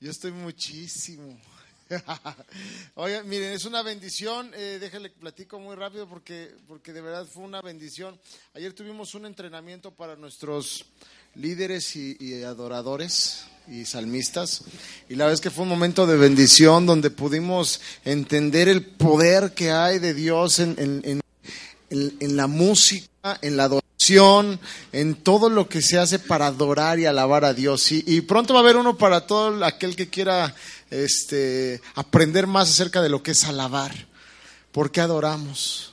Yo estoy muchísimo. Oigan, miren, es una bendición. Eh, déjenle platico muy rápido porque, porque de verdad fue una bendición. Ayer tuvimos un entrenamiento para nuestros líderes y, adoradores y salmistas. Y la es que fue un momento de bendición donde pudimos entender el poder que hay de Dios en- en- en- en la música, en la adoración, en todo lo que se hace para adorar y alabar a Dios. Y, pronto va a haber uno para todo aquel que quiera este, aprender más acerca de lo que es alabar. ¿Por qué adoramos?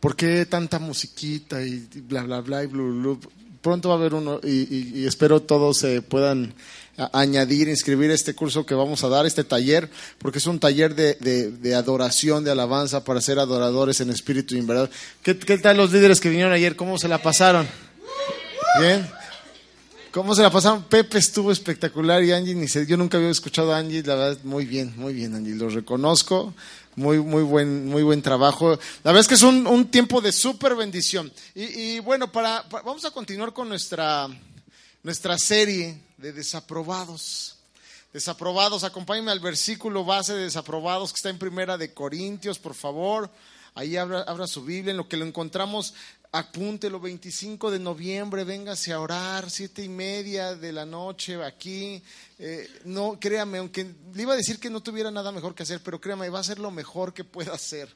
¿Por qué tanta musiquita y bla, bla, bla y blu, blu? Pronto va a haber uno y, y- y espero todos se puedan añadir, inscribir este curso que vamos a dar, este taller, porque es un taller de, de- de adoración, de alabanza para ser adoradores en espíritu y en verdad. ¿Qué, ¿Qué tal los líderes que vinieron ayer? ¿Cómo se la pasaron? ¿Bien? ¿Cómo se la pasaron? Pepe estuvo espectacular y Angie, ni sé, yo nunca había escuchado a Angie, la verdad, muy bien, muy bien, Angie, lo reconozco, muy, muy buen, muy buen trabajo. La verdad es que es un, un tiempo de súper bendición. Y, y bueno, para, pa- vamos a continuar con nuestra, nuestra serie de desaprobados. Desaprobados, acompáñenme al versículo base de desaprobados que está en primera de Corintios, por favor. Ahí abra, abra su Biblia, en lo que lo encontramos, apúntelo, 25 de noviembre, véngase a orar, siete y media de la noche aquí. Eh, no, créame, aunque le iba a decir que no tuviera nada mejor que hacer, pero créame, va a ser lo mejor que pueda hacer.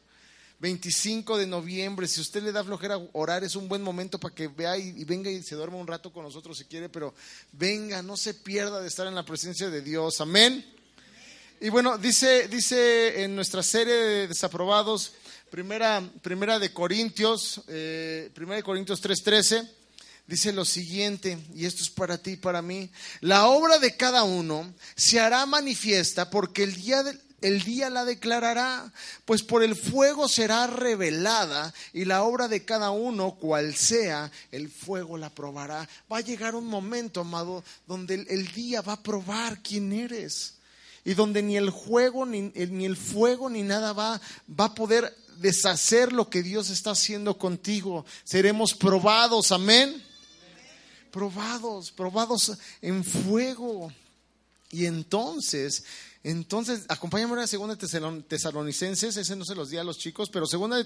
25 de noviembre, si usted le da flojera orar, es un buen momento para que vea y, venga y se duerma un rato con nosotros si quiere, pero venga, no se pierda de estar en la presencia de Dios. Amén. Y bueno, dice, dice en nuestra serie de desaprobados, primera, primera de Corintios, eh, primera de Corintios 3:13, dice lo siguiente, y esto es para ti y para mí, la obra de cada uno se hará manifiesta porque el día del- el día la declarará, pues por el fuego será revelada y la obra de cada uno, cual sea, el fuego la probará. Va a llegar un momento, amado, donde el, día va a probar quién eres y donde ni el juego, ni ni el fuego, ni nada va a poder deshacer lo que Dios está haciendo contigo. Seremos probados, amén. Probados, probados en fuego. Y entonces, entonces, acompáñame a segunda de Tesalon- Tesalonicenses, ese no se los di a los chicos, pero segunda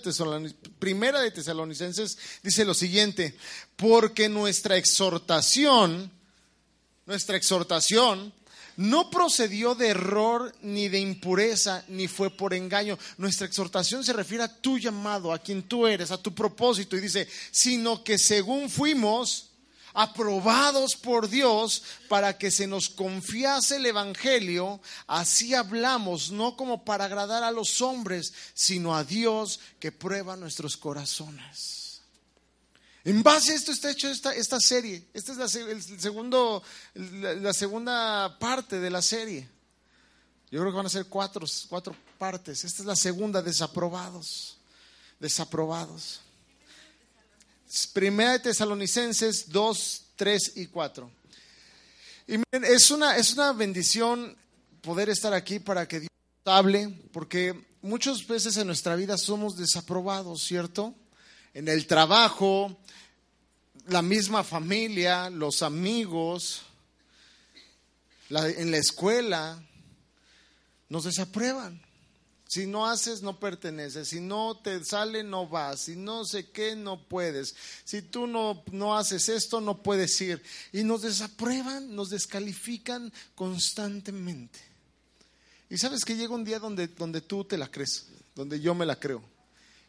primera de Tesalonicenses dice lo siguiente, porque nuestra exhortación, nuestra exhortación no procedió de error ni de impureza, ni fue por engaño. Nuestra exhortación se refiere a tu llamado, a quien tú eres, a tu propósito, y dice, sino que según fuimos aprobados por Dios para que se nos confiase el Evangelio, así hablamos, no como para agradar a los hombres, sino a Dios que prueba nuestros corazones. En base a esto está hecho esta, esta serie. Esta es la, el segundo, la segunda parte de la serie. Yo creo que van a ser cuatro, cuatro partes. Esta es la segunda, desaprobados. Desaprobados. Primera de Tesalonicenses 2, 3 y 4. Y miren, es una, es una bendición poder estar aquí para que Dios hable, porque muchas veces en nuestra vida somos desaprobados, ¿cierto? En el trabajo, la misma familia, los amigos, la- en la escuela, nos desaprueban. Si no haces, no perteneces. Si no te sale, no vas. Si no sé qué, no puedes. Si tú no, no haces esto, no puedes ir. Y nos desaprueban, nos descalifican constantemente. Y sabes que llega un día donde, donde tú te la crees, donde yo me la creo.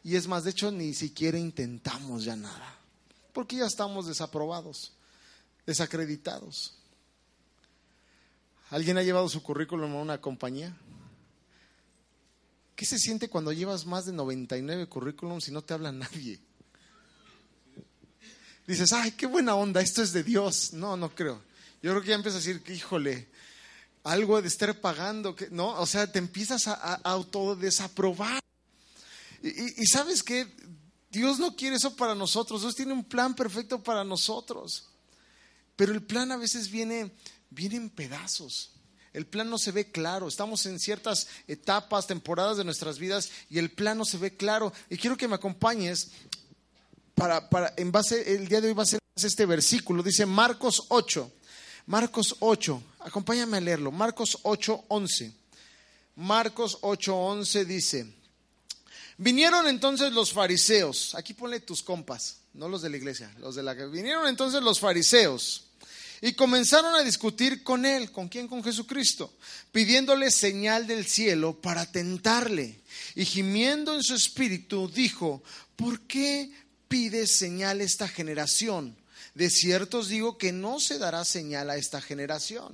Y es más, de hecho, ni siquiera intentamos ya nada. Porque ya estamos desaprobados, desacreditados. ¿Alguien ha llevado su currículum a una compañía? ¿Qué se siente cuando llevas más de 99 currículums y no te habla nadie? Dices, ay, qué buena onda, esto es de Dios. No, no creo. Yo creo que ya empiezas a decir híjole, algo de estar pagando, ¿no? O sea, te empiezas a, a autodesaprobar. Y, y, sabes que Dios no quiere eso para nosotros, Dios tiene un plan perfecto para nosotros. Pero el plan a veces viene, viene en pedazos. El plan no se ve claro. Estamos en ciertas etapas, temporadas de nuestras vidas y el plan no se ve claro. Y quiero que me acompañes para, para en base, el día de hoy va a ser este versículo. Dice Marcos 8. Marcos 8. Acompáñame a leerlo. Marcos 8, 11. Marcos 8, 11 dice. Vinieron entonces los fariseos, aquí ponle tus compas, no los de la iglesia, los de la vinieron entonces los fariseos y comenzaron a discutir con él, ¿con quién? Con Jesucristo, pidiéndole señal del cielo para tentarle. Y gimiendo en su espíritu dijo, ¿por qué pide señal esta generación? De cierto os digo que no se dará señal a esta generación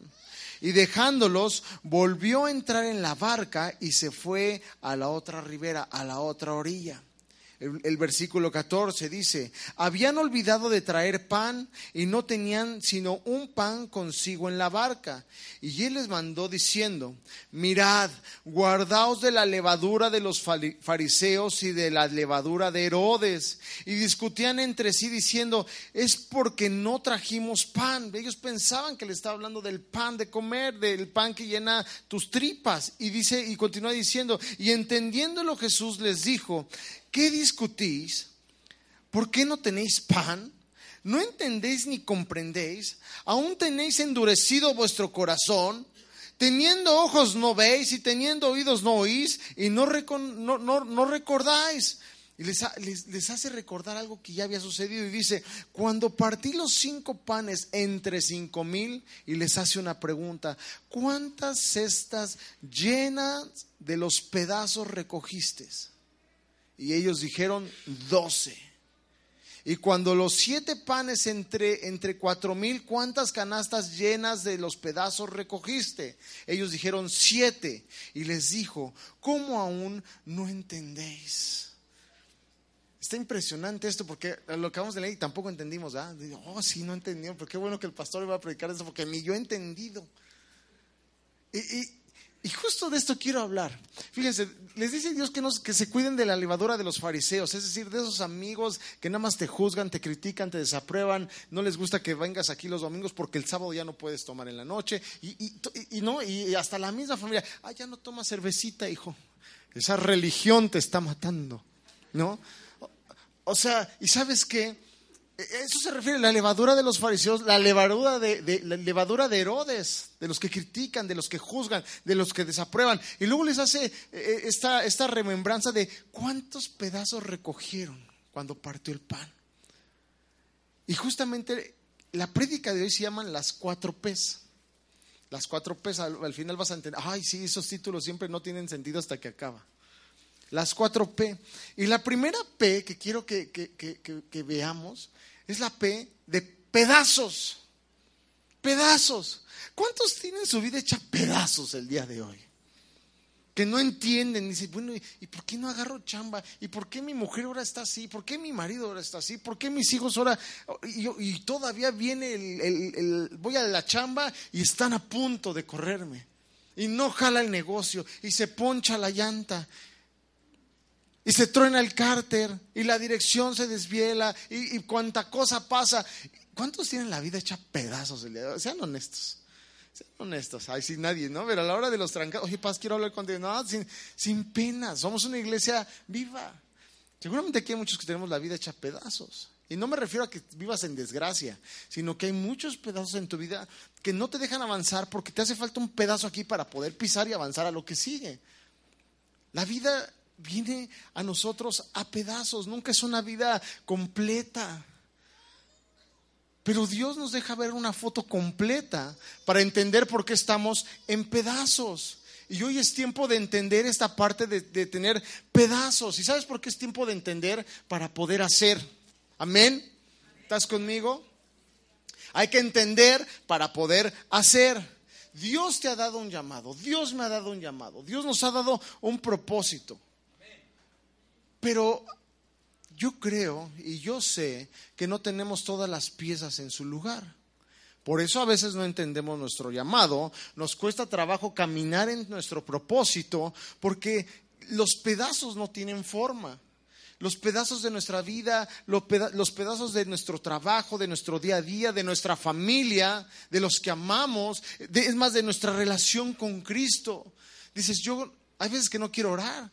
y dejándolos volvió a entrar en la barca y se fue a la otra ribera, a la otra orilla. El, versículo 14 dice, habían olvidado de traer pan y no tenían sino un pan consigo en la barca. Y él les mandó diciendo, mirad, guardaos de la levadura de los fariseos y de la levadura de Herodes. Y discutían entre sí diciendo, es porque no trajimos pan. Ellos pensaban que le estaba hablando del pan de comer, del pan que llena tus tripas. Y dice, y continúa diciendo, y entendiéndolo Jesús les dijo, ¿qué discutís? ¿Por qué no tenéis pan? ¿No entendéis ni comprendéis? ¿Aún tenéis endurecido vuestro corazón? Teniendo ojos no veis y teniendo oídos no oís y no, no, recordáis. Y les, les, hace recordar algo que ya había sucedido y dice, cuando partí los cinco panes entre cinco mil y les hace una pregunta, ¿cuántas cestas llenas de los pedazos recogiste? Y ellos dijeron, doce. Y cuando los siete panes entre, entre cuatro mil, ¿cuántas canastas llenas de los pedazos recogiste? Ellos dijeron, siete. Y les dijo, ¿cómo aún no entendéis? Está impresionante esto porque lo que vamos de leer y tampoco entendimos. ¿ah? Oh, sí, no entendimos. Pero qué bueno que el pastor iba a predicar esto porque ni yo he entendido. Y, y justo de esto quiero hablar. Fíjense, les dice Dios que, que se cuiden de la levadura de los fariseos, es decir, de esos amigos que nada más te juzgan, te critican, te desaprueban, no les gusta que vengas aquí los domingos porque el sábado ya no puedes tomar en la noche. Y, y, no, y hasta la misma familia, ah, ya no tomas cervecita, hijo. Esa religión te está matando, ¿no? O sea, ¿y sabes qué? Eso se refiere a la levadura de los fariseos, la levadura de, la levadura de Herodes, de los que critican, de los que juzgan, de los que desaprueban. Y luego les hace eh, eh, esta, esta remembranza de cuántos pedazos recogieron cuando partió el pan. Y justamente la prédica de hoy se llaman las cuatro P's. Las cuatro P's, al, final vas a entender, ay, sí, esos títulos siempre no tienen sentido hasta que acaba. Las cuatro P. Y la primera P que quiero que veamos es la P de pedazos. Pedazos. ¿Cuántos tienen su vida hecha pedazos el día de hoy? Que no entienden, y dicen, bueno, ¿y por qué no agarro chamba? ¿Y por qué mi mujer ahora está así? ¿Por qué mi marido ahora está así? ¿Por qué mis hijos ahora? Y, todavía viene el, voy a la chamba y están a punto de correrme. Y no jala el negocio y se poncha la llanta y se truena el cárter y la dirección se desviela y, cuánta cosa pasa. ¿Cuántos tienen la vida hecha pedazos? Sean honestos. Sean honestos. Ay, sin nadie, ¿no? Pero a la hora de los trancados, oye, Paz, quiero hablar contigo. No, sin, sin pena. Somos una iglesia viva. Seguramente aquí hay muchos que tenemos la vida hecha pedazos. Y no me refiero a que vivas en desgracia, sino que hay muchos pedazos en tu vida que no te dejan avanzar porque te hace falta un pedazo aquí para poder pisar y avanzar a lo que sigue. La vida viene a nosotros a pedazos, nunca es una vida completa. Pero Dios nos deja ver una foto completa para entender por qué estamos en pedazos. Y hoy es tiempo de entender esta parte de, tener pedazos. ¿Y sabes por qué es tiempo de entender? Para poder hacer. Amén. ¿Estás conmigo? Hay que entender para poder hacer. Dios te ha dado un llamado, Dios me ha dado un llamado, Dios nos ha dado un propósito. Pero yo creo y yo sé que no tenemos todas las piezas en su lugar. Por eso a veces no entendemos nuestro llamado, nos cuesta trabajo caminar en nuestro propósito, porque los pedazos no tienen forma. Los pedazos de nuestra vida, los pedazos de nuestro trabajo, de nuestro día a día, de nuestra familia, de los que amamos, es más, de nuestra relación con Cristo. Dices, yo hay veces que no quiero orar.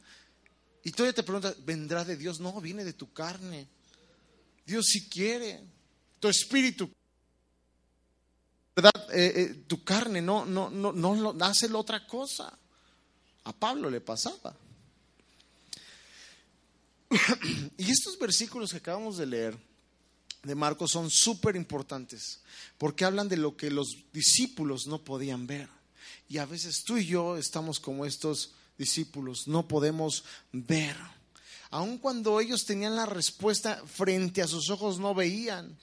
Y todavía te preguntas, ¿vendrá de Dios? No, viene de tu carne. Dios sí quiere. Tu espíritu. ¿Verdad? Eh, eh, tu carne no, no, no, no hace la otra cosa. A Pablo le pasaba. y estos versículos que acabamos de leer de Marcos son súper importantes porque hablan de lo que los discípulos no podían ver. Y a veces tú y yo estamos como estos discípulos, no podemos ver. Aun cuando ellos tenían la respuesta frente a sus ojos, no veían.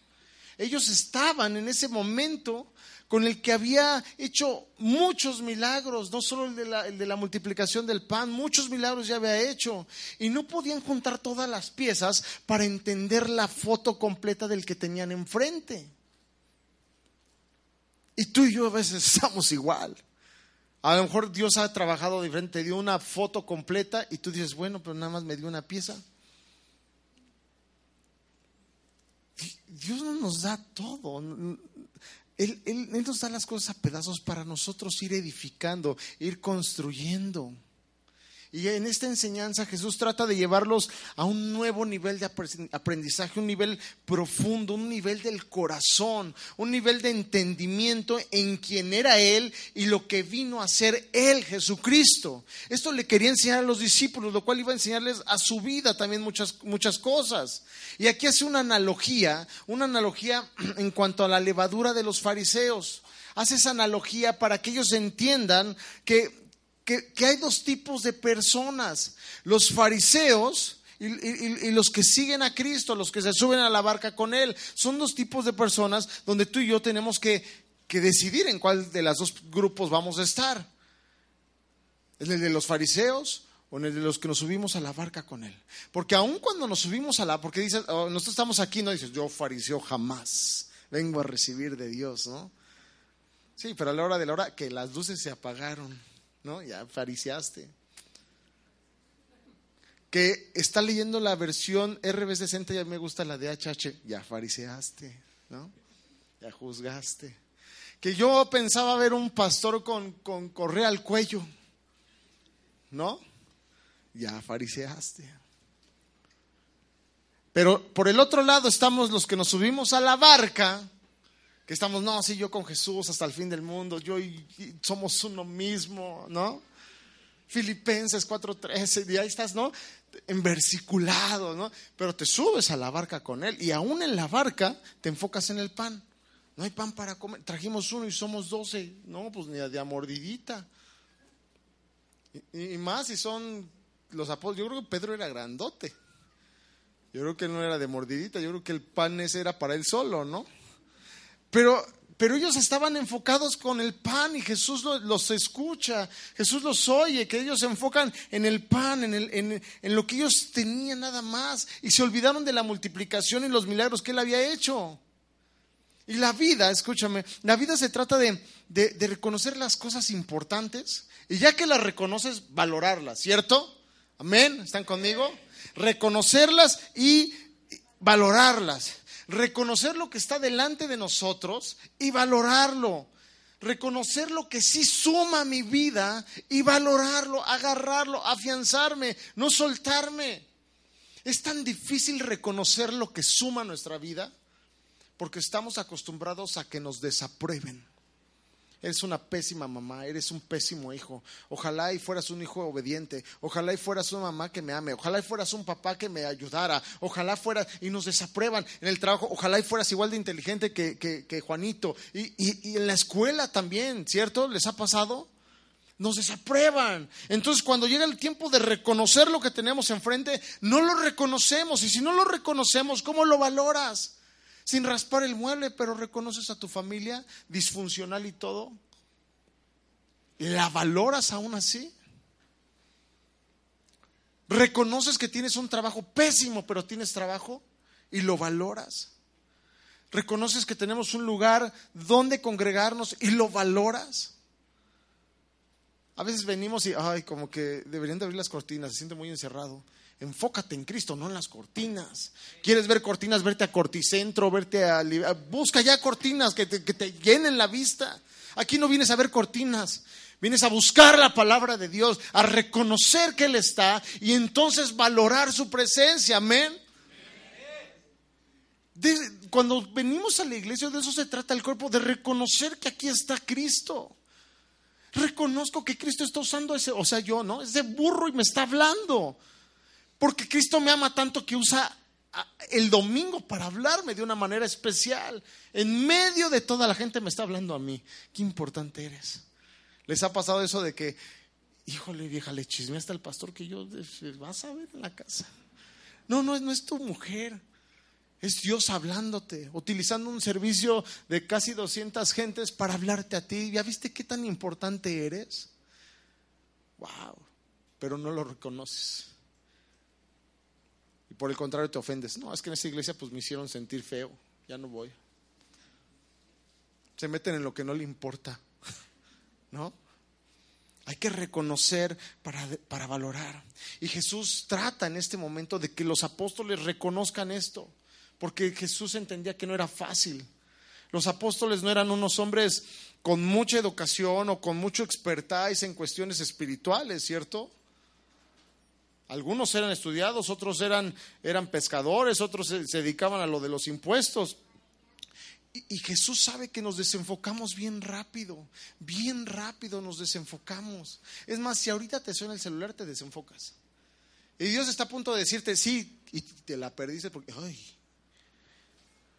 Ellos estaban en ese momento con el que había hecho muchos milagros, no solo el de, la, el de, la, multiplicación del pan, muchos milagros ya había hecho, y no podían juntar todas las piezas para entender la foto completa del que tenían enfrente. Y tú y yo a veces estamos igual. A lo mejor Dios ha trabajado diferente, te dio una foto completa y tú dices, bueno, pero nada más me dio una pieza. Dios no nos da todo. Él, él, nos da las cosas a pedazos para nosotros ir edificando, ir construyendo. Y en esta enseñanza Jesús trata de llevarlos a un nuevo nivel de aprendizaje, un nivel profundo, un nivel del corazón, un nivel de entendimiento en quién era Él y lo que vino a ser Él, Jesucristo. Esto le quería enseñar a los discípulos, lo cual iba a enseñarles a su vida también muchas, muchas cosas. Y aquí hace una analogía, una analogía en cuanto a la levadura de los fariseos hace esa analogía para que ellos entiendan que que, hay dos tipos de personas, los fariseos y, los que siguen a Cristo, los que se suben a la barca con Él. Son dos tipos de personas donde tú y yo tenemos que, que decidir en cuál de los dos grupos vamos a estar. ¿En el de los fariseos o en el de los que nos subimos a la barca con Él? Porque aun cuando nos subimos a la, porque dices, oh, nosotros estamos aquí, no dices, yo fariseo jamás vengo a recibir de Dios, ¿no? Sí, pero a la hora de la hora que las luces se apagaron ¿no? Ya fariseaste. Que está leyendo la versión RB60, ya me gusta la de HH, ya fariseaste, ¿no? Ya juzgaste. Que yo pensaba ver un pastor con, con correa al cuello, ¿no? Ya fariseaste. Pero por el otro lado estamos los que nos subimos a la barca que estamos, no, sí, yo con Jesús hasta el fin del mundo, yo y, somos uno mismo, ¿no? Filipenses 4:13, y ahí estás, ¿no? Enversiculado, ¿no? Pero te subes a la barca con él y aún en la barca te enfocas en el pan. No hay pan para comer. Trajimos uno y somos doce. No, pues ni de amordidita. Y, y más si son los apóstoles. Yo creo que Pedro era grandote. Yo creo que él no era de mordidita. Yo creo que el pan ese era para él solo, ¿no? Pero, pero ellos estaban enfocados con el pan y Jesús los, escucha, Jesús los oye, que ellos se enfocan en el pan, en, el, en, lo que ellos tenían nada más y se olvidaron de la multiplicación y los milagros que él había hecho. Y la vida, escúchame, la vida se trata de, de, reconocer las cosas importantes y ya que las reconoces, valorarlas, ¿cierto? Amén, ¿están conmigo? Reconocerlas y valorarlas reconocer lo que está delante de nosotros y valorarlo. Reconocer lo que sí suma mi vida y valorarlo, agarrarlo, afianzarme, no soltarme. Es tan difícil reconocer lo que suma nuestra vida porque estamos acostumbrados a que nos desaprueben. Eres una pésima mamá, eres un pésimo hijo. Ojalá y fueras un hijo obediente. Ojalá y fueras una mamá que me ame. Ojalá y fueras un papá que me ayudara. Ojalá fueras, y nos desaprueban en el trabajo. Ojalá y fueras igual de inteligente que, Juanito. Y, y en la escuela también, ¿cierto? ¿Les ha pasado? Nos desaprueban. Entonces, cuando llega el tiempo de reconocer lo que tenemos enfrente, no lo reconocemos. Y si no lo reconocemos, ¿cómo lo valoras? Sin raspar el mueble, pero reconoces a tu familia disfuncional y todo. ¿La valoras aún así? Reconoces que tienes un trabajo pésimo, pero tienes trabajo y lo valoras. ¿Reconoces que tenemos un lugar donde congregarnos y lo valoras? A veces venimos y, ay, como que deberían de abrir las cortinas, se siente muy encerrado. Enfócate en Cristo, no en las cortinas. ¿Quieres ver cortinas? Verte a Corticentro, verte a... Busca ya cortinas que te, llenen la vista. Aquí no vienes a ver cortinas, vienes a buscar la palabra de Dios, a reconocer que Él está y entonces valorar su presencia. Amén cuando venimos a la iglesia, de eso se trata el cuerpo, de reconocer que aquí está Cristo. Reconozco que Cristo está usando ese, o sea, yo, ¿no? Ese burro y me está hablando. Porque Cristo me ama tanto que usa el domingo para hablarme de una manera especial. En medio de toda la gente me está hablando a mí. Qué importante eres. ¿Les ha pasado eso de que, híjole vieja, le chisme hasta el pastor que yo vas a ver en la casa? No, no, no es tu mujer. Es Dios hablándote, utilizando un servicio de casi 200 gentes para hablarte a ti. ¿Ya viste qué tan importante eres? Wow, pero no lo reconoces. Por el contrario te ofendes. No, es que en esa iglesia pues me hicieron sentir feo, ya no voy. Se meten en lo que no le importa, ¿no? Hay que reconocer para, para valorar. Y Jesús trata en este momento de que los apóstoles reconozcan esto porque Jesús entendía que no era fácil. Los apóstoles no eran unos hombres con mucha educación o con mucho expertise en cuestiones espirituales, ¿cierto? Algunos eran estudiados, otros eran, eran pescadores, otros se, dedicaban a lo de los impuestos. Y, y Jesús sabe que nos desenfocamos bien rápido, bien rápido nos desenfocamos. Es más, si ahorita te suena el celular, te desenfocas. Y Dios está a punto de decirte, sí, y te la perdiste porque, ay,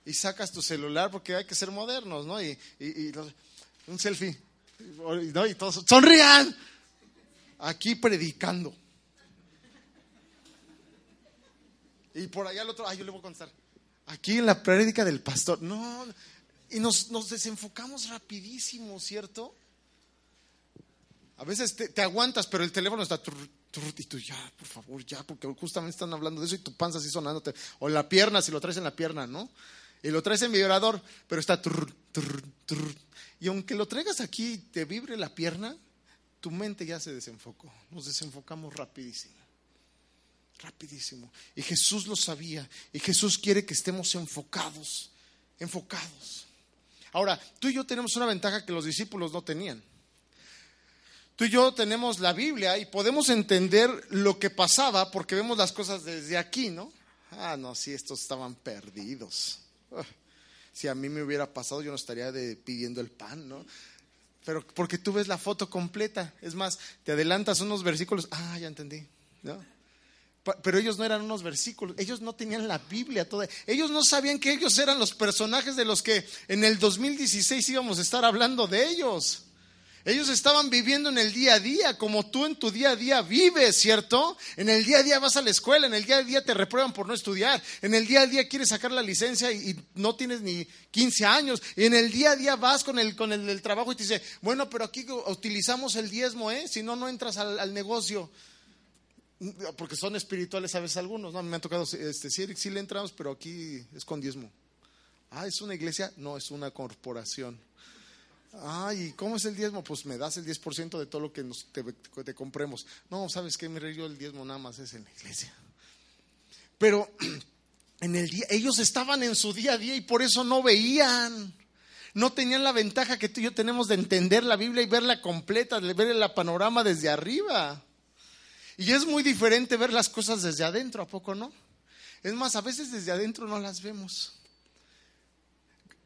y sacas tu celular porque hay que ser modernos, ¿no? Y, un selfie, ¿no? Y todos, sonrían, aquí predicando. Y por allá el otro, ay, yo le voy a contestar. Aquí en la prédica del pastor, no, y nos, nos desenfocamos rapidísimo, ¿cierto? A veces te, aguantas, pero el teléfono está y tú ya, por favor, ya, porque justamente están hablando de eso y tu panza así sonándote. O la pierna, si lo traes en la pierna, ¿no? y lo traes en vibrador, pero está... y aunque lo traigas aquí y te vibre la pierna, tu mente ya se desenfocó. Nos desenfocamos rapidísimo. Rapidísimo. Y Jesús lo sabía. Y Jesús quiere que estemos enfocados. Enfocados. Ahora, tú y yo tenemos una ventaja que los discípulos no tenían. Tú y yo tenemos la Biblia y podemos entender lo que pasaba porque vemos las cosas desde aquí, ¿no? Ah, no, sí, estos estaban perdidos. Si a mí me hubiera pasado, yo no estaría pidiendo el pan, ¿no? Pero porque tú ves la foto completa. Es más, te adelantas unos versículos. Ah, ya entendí. ¿no? Pero ellos no eran unos versículos, ellos no tenían la Biblia toda. Ellos no sabían que ellos eran los personajes de los que en el 2016 íbamos a estar hablando de ellos. Ellos estaban viviendo en el día a día, como tú en tu día a día vives, ¿cierto? En el día a día vas a la escuela, en el día a día te reprueban por no estudiar, en el día a día quieres sacar la licencia y, no tienes ni 15 años, y en el día a día vas con el, con el, trabajo y te dice, bueno, pero aquí utilizamos el diezmo, ¿eh? Si no, no entras al, negocio. Porque son espirituales a veces algunos, ¿no? Me han tocado, este, sí, le entramos, pero aquí es con diezmo. Ah, ¿es una iglesia? No, es una corporación. Ay, ¿cómo es el diezmo? Pues me das el 10% de todo lo que nos, te, compremos. No, ¿sabes qué? Me yo el diezmo nada más es en la iglesia. Pero en el día, ellos estaban en su día a día y por eso no veían. No tenían la ventaja que tú y yo tenemos de entender la Biblia y verla completa, de ver el panorama desde arriba. Y es muy diferente ver las cosas desde adentro, ¿a poco no? Es más, a veces desde adentro no las vemos.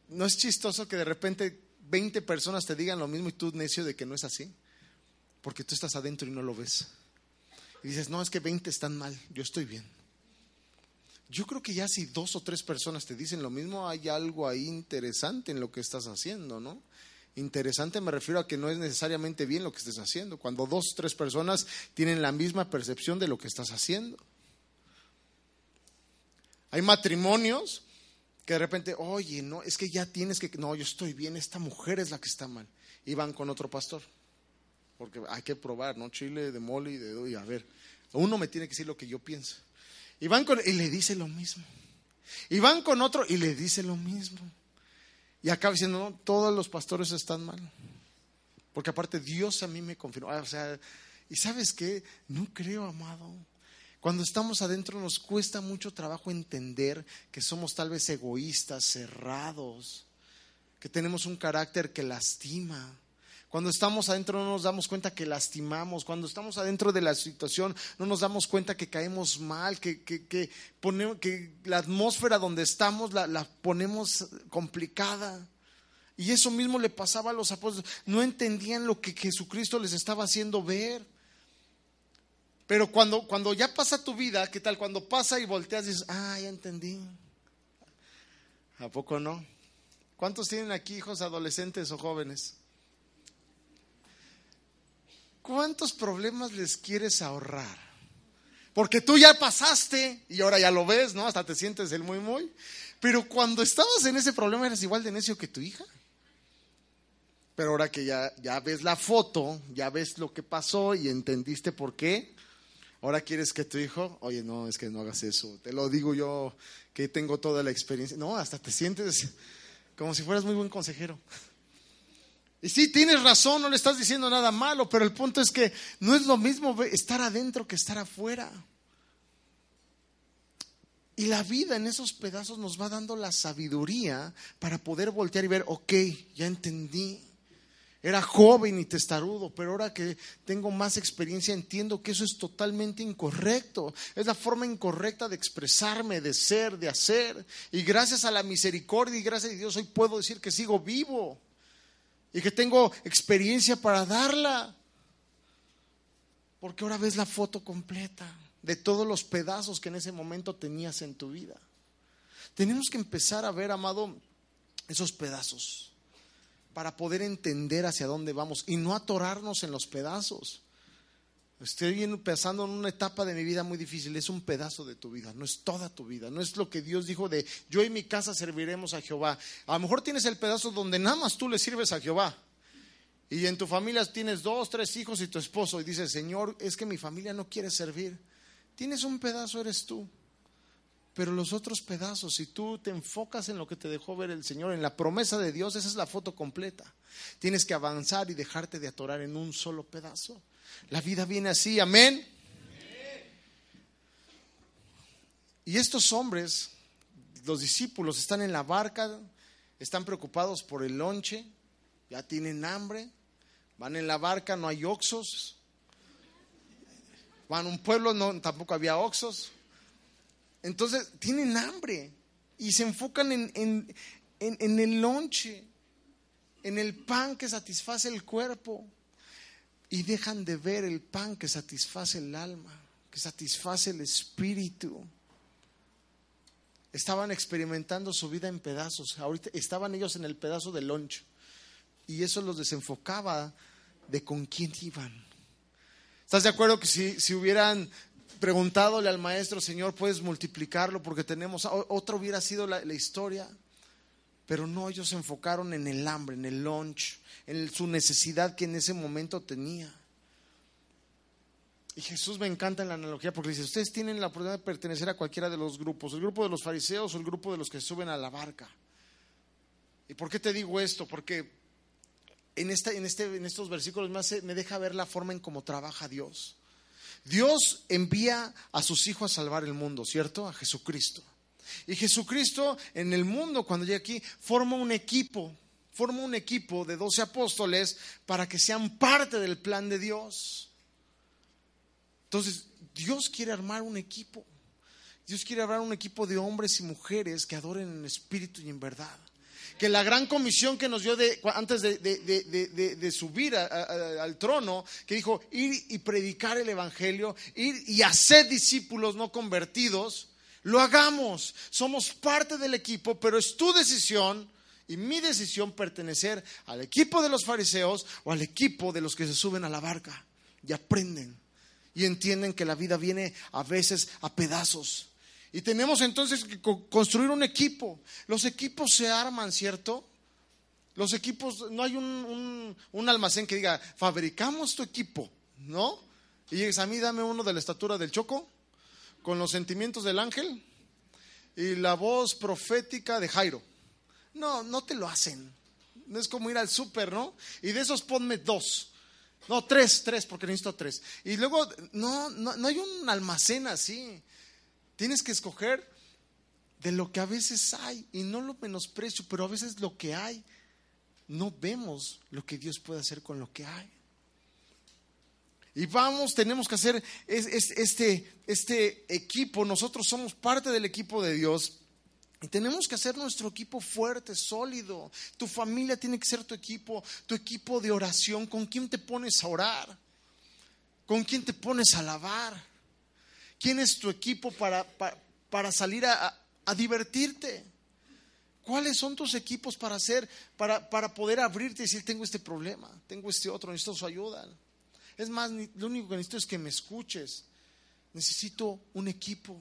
No es chistoso que de repente 20 personas te digan lo mismo y tú necio de que no es así, porque tú estás adentro y no lo ves. Y dices, no, es que 20 están mal, yo estoy bien. Yo creo que ya si dos o tres personas te dicen lo mismo, hay algo ahí interesante en lo que estás haciendo, ¿no? Interesante me refiero a que no es necesariamente bien lo que estés haciendo, cuando dos o tres personas tienen la misma percepción de lo que estás haciendo. Hay matrimonios que de repente, oye, no, es que ya tienes que, no, yo estoy bien, esta mujer es la que está mal. Y van con otro pastor, porque hay que probar, ¿no? Chile de mole y de y a ver, uno me tiene que decir lo que yo pienso. Y van con, y le dice lo mismo. Y van con otro y le dice lo mismo. Y acaba diciendo, no, todos los pastores están mal. Porque aparte Dios a mí me confirmó. O sea, y sabes qué, no creo, amado. Cuando estamos adentro nos cuesta mucho trabajo entender que somos tal vez egoístas, cerrados, que tenemos un carácter que lastima. Cuando estamos adentro no nos damos cuenta que lastimamos. Cuando estamos adentro de la situación no nos damos cuenta que caemos mal, que, que, ponemos, que la atmósfera donde estamos la, la, ponemos complicada. Y eso mismo le pasaba a los apóstoles. No entendían lo que Jesucristo les estaba haciendo ver. Pero cuando, cuando ya pasa tu vida, ¿qué tal? Cuando pasa y volteas dices, ah, ya entendí. ¿A poco no? ¿Cuántos tienen aquí hijos adolescentes o jóvenes? ¿Cuántos problemas les quieres ahorrar? Porque tú ya pasaste y ahora ya lo ves, ¿no? Hasta te sientes el muy, muy. Pero cuando estabas en ese problema eres igual de necio que tu hija. Pero ahora que ya, ya ves la foto, ya ves lo que pasó y entendiste por qué, ahora quieres que tu hijo, oye, no, es que no hagas eso. Te lo digo yo que tengo toda la experiencia. No, hasta te sientes como si fueras muy buen consejero. Y sí, tienes razón, no le estás diciendo nada malo, pero el punto es que no es lo mismo estar adentro que estar afuera. Y la vida en esos pedazos nos va dando la sabiduría para poder voltear y ver, ok, ya entendí. Era joven y testarudo, pero ahora que tengo más experiencia entiendo que eso es totalmente incorrecto. Es la forma incorrecta de expresarme, de ser, de hacer. Y gracias a la misericordia y gracias a Dios hoy puedo decir que sigo vivo y que tengo experiencia para darla. Porque ahora ves la foto completa de todos los pedazos que en ese momento tenías en tu vida. Tenemos que empezar a ver, amado, esos pedazos para poder entender hacia dónde vamos y no atorarnos en los pedazos. Estoy empezando en una etapa de mi vida muy difícil, es un pedazo de tu vida, no es toda tu vida, no es lo que Dios dijo de yo y mi casa serviremos a Jehová. A lo mejor tienes el pedazo donde nada más tú le sirves a Jehová. Y en tu familia tienes dos, tres hijos y tu esposo y dices, Señor, es que mi familia no quiere servir. Tienes un pedazo, eres tú. Pero los otros pedazos, si tú te enfocas en lo que te dejó ver el Señor, en la promesa de Dios, esa es la foto completa. Tienes que avanzar y dejarte de atorar en un solo pedazo. La vida viene así, amén. Y estos hombres, los discípulos, están en la barca, están preocupados por el lonche, ya tienen hambre, van en la barca, no hay oxos, van a un pueblo, no, tampoco había oxos. Entonces, tienen hambre y se enfocan en, en, en el lonche, en el pan que satisface el cuerpo y dejan de ver el pan que satisface el alma, que satisface el espíritu. Estaban experimentando su vida en pedazos. Ahorita estaban ellos en el pedazo del lunch y eso los desenfocaba de con quién iban. ¿Estás de acuerdo que si, si hubieran preguntadole al maestro, Señor, puedes multiplicarlo porque tenemos, otra hubiera sido la, la historia? Pero no, ellos se enfocaron en el hambre, en el lunch, en su necesidad que en ese momento tenía. Y Jesús me encanta en la analogía porque dice, ustedes tienen la oportunidad de pertenecer a cualquiera de los grupos, el grupo de los fariseos o el grupo de los que suben a la barca. ¿Y por qué te digo esto? Porque en, esta, en, este, en estos versículos me, me deja ver la forma en cómo trabaja Dios. Dios envía a sus hijos a salvar el mundo, ¿cierto? A Jesucristo. Y Jesucristo en el mundo, cuando llega aquí, forma un equipo, forma un equipo de doce apóstoles para que sean parte del plan de Dios. Entonces, Dios quiere armar un equipo. Dios quiere armar un equipo de hombres y mujeres que adoren en espíritu y en verdad. Que la gran comisión que nos dio antes de, subir al trono, que dijo ir y predicar el evangelio, ir y hacer discípulos no convertidos, lo hagamos. Somos parte del equipo, pero es tu decisión y mi decisión pertenecer al equipo de los fariseos o al equipo de los que se suben a la barca y aprenden y entienden que la vida viene a veces a pedazos. Y tenemos entonces que construir un equipo. Los equipos se arman, ¿cierto? Los equipos, no hay un, un almacén que diga, fabricamos tu equipo, ¿no? Y llegues a mí, dame uno de la estatura del choco con los sentimientos del ángel y la voz profética de Jairo. No, no te lo hacen. No es como ir al súper, ¿no? Y de esos ponme dos. No, tres, tres, porque necesito tres. Y luego, no, no, no hay un almacén así. Tienes que escoger de lo que a veces hay y no lo menosprecio, pero a veces lo que hay, no vemos lo que Dios puede hacer con lo que hay. Y vamos, tenemos que hacer este, este equipo, nosotros somos parte del equipo de Dios. Y tenemos que hacer nuestro equipo fuerte, sólido. Tu familia tiene que ser tu equipo, tu equipo de oración. ¿Con quién te pones a orar? ¿Con quién te pones a alabar? ¿Quién es tu equipo para, para, salir a, a, divertirte? ¿Cuáles son tus equipos para hacer, para, para poder abrirte y decir, tengo este problema, tengo este otro, necesito su ayuda? Es más, lo único que necesito es que me escuches. Necesito un equipo,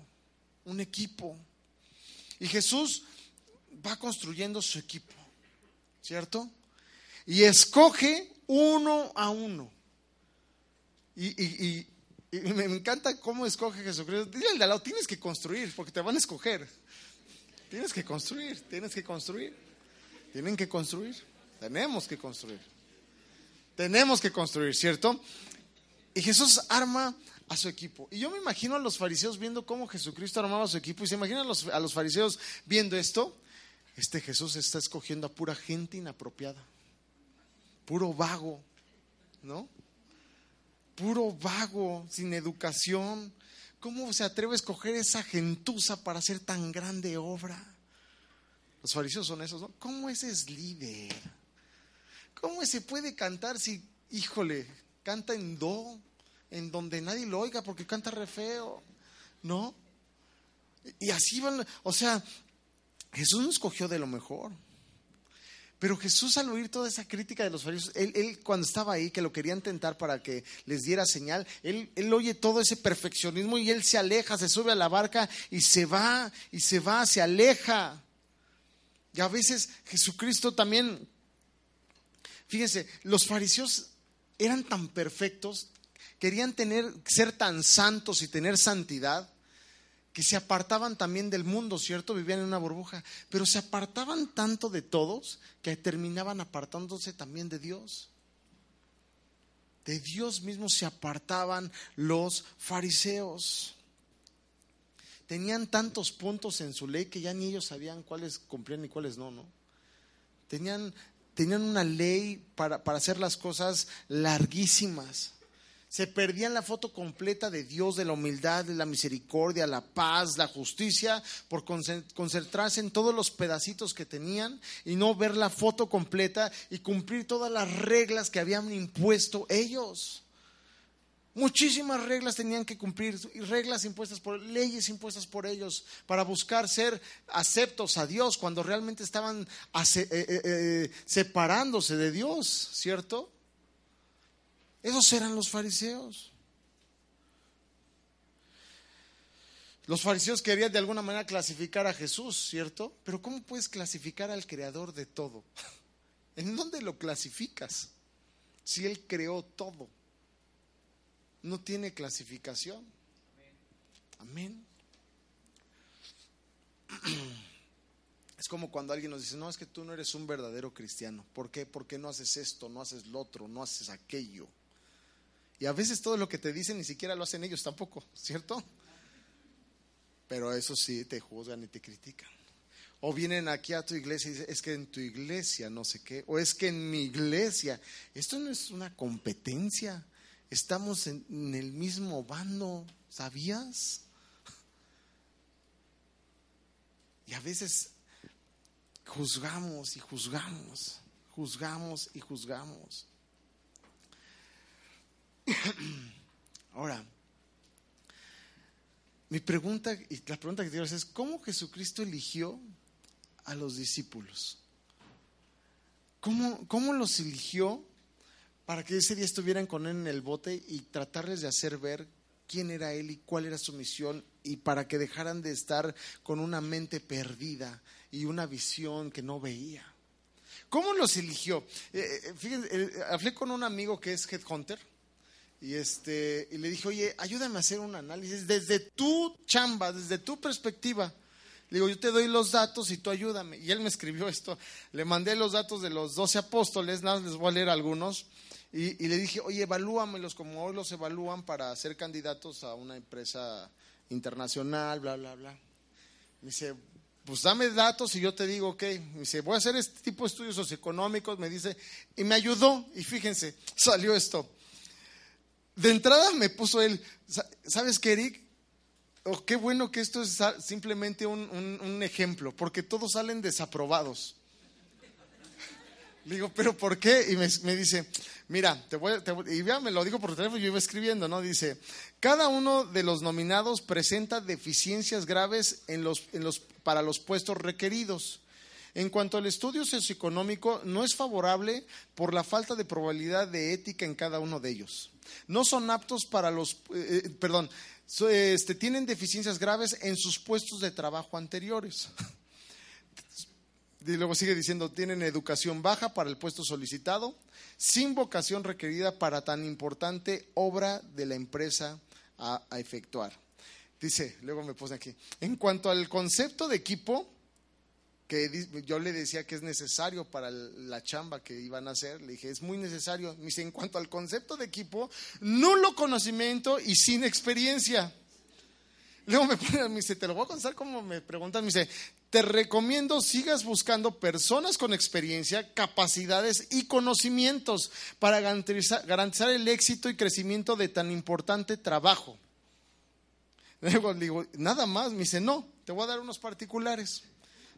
un equipo. Y Jesús va construyendo su equipo, ¿cierto? Y escoge uno a uno. Y, me encanta cómo escoge Jesucristo. Dile al de al lado, tienes que construir, porque te van a escoger. Tienes que construir, tienes que construir. Tienen que construir. Tenemos que construir. Tenemos que construir, ¿cierto? Y Jesús arma a su equipo. Y yo me imagino a los fariseos viendo cómo Jesucristo armaba a su equipo. Y se imaginan a los, a los fariseos viendo esto. Este Jesús está escogiendo a pura gente inapropiada. Puro vago, ¿no? Puro vago, sin educación. ¿Cómo se atreve a escoger esa gentuza para hacer tan grande obra? Los fariseos son esos, ¿no? ¿Cómo ese es líder? ¿Cómo se puede cantar si, híjole, canta en do, en donde nadie lo oiga porque canta re feo, ¿no? Y así van, o sea, Jesús no escogió de lo mejor. Pero Jesús al oír toda esa crítica de los fariseos, él, cuando estaba ahí, que lo querían tentar para que les diera señal, él, él oye todo ese perfeccionismo y él se aleja, se sube a la barca y se va, y se va, se aleja. Y a veces Jesucristo también, fíjense, los fariseos eran tan perfectos, querían tener, ser tan santos y tener santidad, que se apartaban también del mundo, ¿cierto? Vivían en una burbuja, pero se apartaban tanto de todos que terminaban apartándose también de Dios. De Dios mismo se apartaban los fariseos. Tenían tantos puntos en su ley que ya ni ellos sabían cuáles cumplían y cuáles no, ¿no? Tenían tenían una ley para, hacer las cosas larguísimas. Se perdían la foto completa de Dios, de la humildad, de la misericordia, la paz, la justicia, por concentrarse en todos los pedacitos que tenían y no ver la foto completa y cumplir todas las reglas que habían impuesto ellos. Muchísimas reglas tenían que cumplir, reglas impuestas por leyes impuestas por ellos para buscar ser aceptos a Dios cuando realmente estaban eh, eh, eh, separándose de Dios, ¿cierto? Esos eran los fariseos. Los fariseos querían de alguna manera clasificar a Jesús, ¿cierto? Pero ¿cómo puedes clasificar al creador de todo? ¿En dónde lo clasificas? Si Él creó todo no tiene clasificación. Amén. Es como cuando alguien nos dice, no, es que tú no eres un verdadero cristiano. ¿Por qué? Porque no haces esto, no haces lo otro, no haces aquello. Y a veces todo lo que te dicen ni siquiera lo hacen ellos tampoco, ¿cierto? Pero eso sí, te juzgan y te critican. O vienen aquí a tu iglesia y dicen, es que en tu iglesia no sé qué, o es que en mi iglesia, esto no es una competencia, Estamos en, el mismo bando, ¿sabías? Y a veces juzgamos y juzgamos, juzgamos y juzgamos. Ahora, mi pregunta, y la pregunta que quiero hacer es, ¿cómo Jesucristo eligió a los discípulos? ¿Cómo, cómo los eligió para que ese día estuvieran con él en el bote y tratarles de hacer ver quién era él y cuál era su misión y para que dejaran de estar con una mente perdida y una visión que no veía. ¿Cómo los eligió? Eh, eh, fíjense, hablé con un amigo que es headhunter y este y le dije, "Oye, ayúdame a hacer un análisis desde tu chamba, desde tu perspectiva. Le digo, yo te doy los datos y tú ayúdame. Y él me escribió esto. Le mandé los datos de los doce apóstoles, nada les voy a leer algunos. Y, le dije, oye, evalúamelos como hoy los evalúan para ser candidatos a una empresa internacional, bla, bla, bla. Me dice, pues dame datos y yo te digo, ok. Me dice, voy a hacer este tipo de estudios socioeconómicos, me dice, y me ayudó. Y fíjense, salió esto. De entrada me puso él, ¿sabes qué, Eric? Oh, qué bueno que esto es simplemente un, un, ejemplo, porque todos salen desaprobados. Digo, ¿pero por qué? Y me, me dice, mira, te voy, te y ya me lo digo por teléfono, yo iba escribiendo, ¿no? Dice, cada uno de los nominados presenta deficiencias graves en los, en los, para los puestos requeridos. En cuanto al estudio socioeconómico, no es favorable por la falta de probabilidad de ética en cada uno de ellos. No son aptos para los, eh, eh, perdón, este, tienen deficiencias graves en sus puestos de trabajo anteriores. Y luego sigue diciendo, tienen educación baja para el puesto solicitado, sin vocación requerida para tan importante obra de la empresa a, efectuar. Dice, luego me pone aquí, en cuanto al concepto de equipo, que yo le decía que es necesario para la chamba que iban a hacer, le dije, es muy necesario. Me dice, en cuanto al concepto de equipo, nulo conocimiento y sin experiencia. Luego me pone, me dice, te lo voy a contar como me preguntan, me dice, te recomiendo sigas buscando personas con experiencia, capacidades y conocimientos para garantizar, garantizar el éxito y crecimiento de tan importante trabajo. Luego le digo, nada más, me dice, no, te voy a dar unos particulares.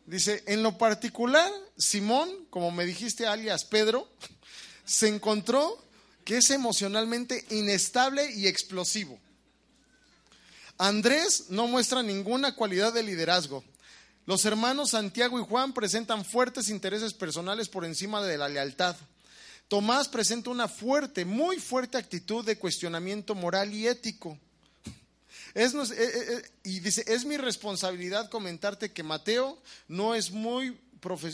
Dice, en lo particular, Simón, como me dijiste alias Pedro, se encontró que es emocionalmente inestable y explosivo. Andrés no muestra ninguna cualidad de liderazgo. Los hermanos Santiago y Juan presentan fuertes intereses personales por encima de la lealtad. Tomás presenta una fuerte, muy fuerte actitud de cuestionamiento moral y ético. Eh, eh, eh, y dice, es mi responsabilidad comentarte que Mateo no es muy,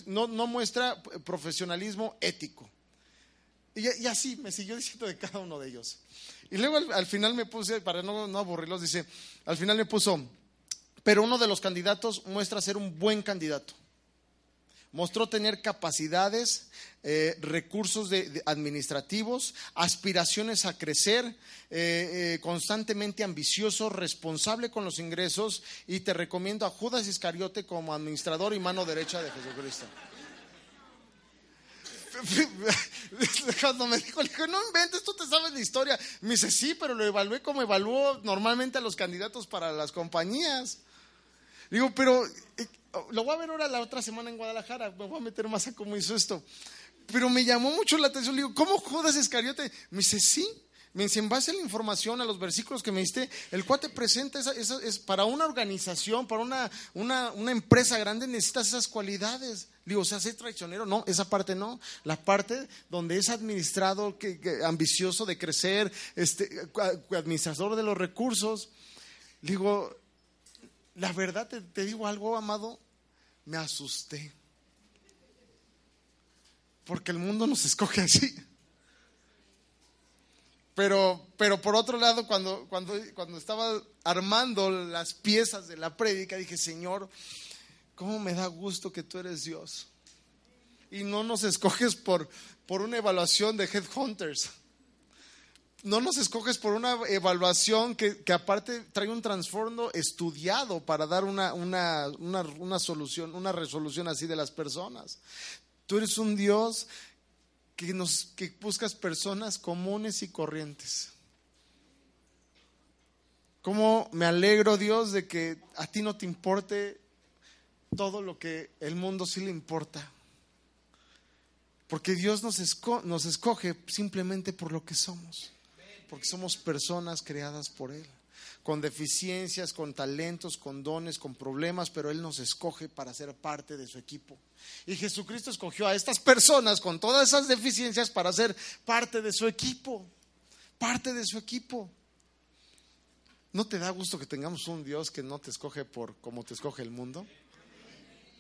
no, no muestra profesionalismo ético. Y, así me siguió diciendo de cada uno de ellos. Y luego al, final me puse, para no, no aburrirlos, dice, al final me puso, pero uno de los candidatos muestra ser un buen candidato mostró tener capacidades, eh, recursos administrativos, aspiraciones a crecer, eh, eh, constantemente ambicioso, responsable con los ingresos y te recomiendo a Judas Iscariote como administrador y mano derecha de Jesucristo. Cuando me dijo, le dije, no inventes, tú te sabes la historia. Me dice, sí, pero lo evalué como evalúo normalmente a los candidatos para las compañías. Digo, pero lo voy a ver ahora la otra semana en Guadalajara, me voy a meter más a cómo hizo esto. Pero me llamó mucho la atención, le digo, ¿cómo Judas Iscariote? Me dice, sí. Me dice, en base a la información, a los versículos que me diste, el cuate presenta, esa, es para una organización, para una, una, empresa grande, necesitas esas cualidades. Digo, o sea, ser traicionero, no, esa parte no. La parte donde es administrado, que, ambicioso de crecer, este, administrador de los recursos. Digo, la verdad, te digo algo, amado, me asusté. Porque el mundo nos escoge así. Pero, pero por otro lado, cuando, cuando, cuando estaba armando las piezas de la prédica, dije, Señor, ¿cómo me da gusto que tú eres Dios? Y no nos escoges por, por una evaluación de Headhunters no nos escoges por una evaluación que, aparte trae un trasfondo estudiado para dar una, una, solución, una resolución así de las personas. Tú eres un Dios que, nos, que buscas personas comunes y corrientes. ¿Cómo me alegro, Dios, de que a ti no te importe todo lo que el mundo sí le importa? Porque Dios nos, nos escoge simplemente por lo que somos porque somos personas creadas por Él, con deficiencias, con talentos, con dones, con problemas, pero Él nos escoge para ser parte de su equipo. Y Jesucristo escogió a estas personas con todas esas deficiencias para ser parte de su equipo, parte de su equipo. ¿No te da gusto que tengamos un Dios que no te escoge por como te escoge el mundo?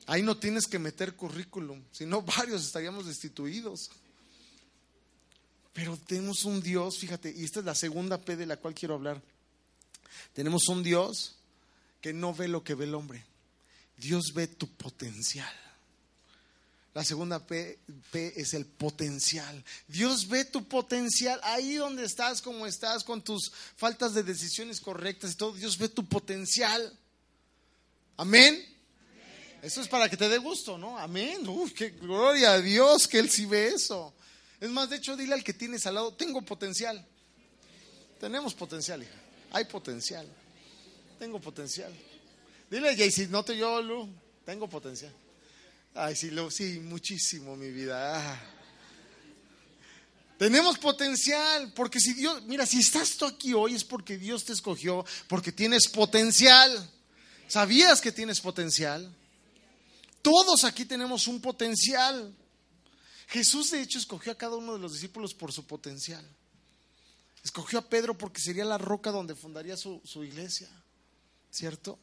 Ahí no tienes que meter currículum, si no varios estaríamos destituidos. Pero tenemos un Dios, fíjate, y esta es la segunda P de la cual quiero hablar. Tenemos un Dios que no ve lo que ve el hombre. Dios ve tu potencial. La segunda P, P, es el potencial. Dios ve tu potencial ahí donde estás, como estás, con tus faltas de decisiones correctas y todo. Dios ve tu potencial. Amén. Eso es para que te dé gusto, ¿no? Amén. Uf, qué gloria a Dios que Él sí ve eso. Es más, de hecho, dile al que tienes al lado, tengo potencial. Tenemos potencial, hija. Hay potencial. Tengo potencial. Dile, Jaycee, no te yo, Lu. Tengo potencial. Ay, sí, sí, muchísimo, mi vida. Ah. Tenemos potencial, porque si Dios, mira, si estás tú aquí hoy es porque Dios te escogió, porque tienes potencial. ¿Sabías que tienes potencial? Todos aquí tenemos un potencial. Jesús de hecho escogió a cada uno de los discípulos por su potencial. Escogió a Pedro porque sería la roca donde fundaría su, iglesia, ¿cierto?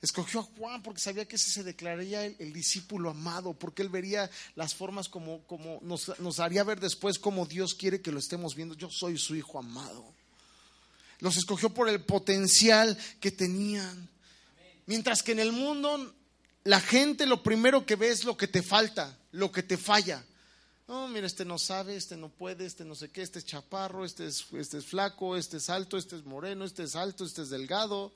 Escogió a Juan porque sabía que ese se declararía el, discípulo amado, porque él vería las formas como, como nos, nos, haría ver después como Dios quiere que lo estemos viendo. Yo soy su hijo amado. Los escogió por el potencial que tenían. Mientras que en el mundo la gente lo primero que ve es lo que te falta, lo que te falla. No, mira, este no sabe, este no puede, este no sé qué, este es chaparro, este es, este es flaco, este es alto, este es moreno, este es alto, este es delgado.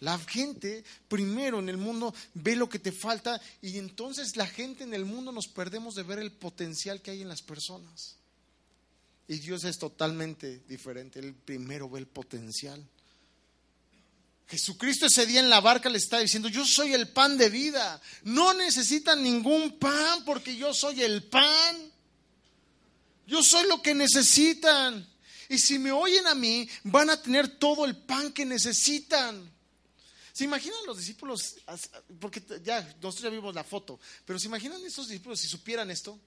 La gente primero en el mundo ve lo que te falta y entonces la gente en el mundo nos perdemos de ver el potencial que hay en las personas. Y Dios es totalmente diferente. Él primero ve el potencial. Jesucristo ese día en la barca le está diciendo, yo soy el pan de vida. No necesitan ningún pan porque yo soy el pan. Yo soy lo que necesitan. Y si me oyen a mí, van a tener todo el pan que necesitan. ¿Se imaginan los discípulos? Porque ya, nosotros ya vimos la foto, pero ¿se imaginan estos discípulos si supieran esto?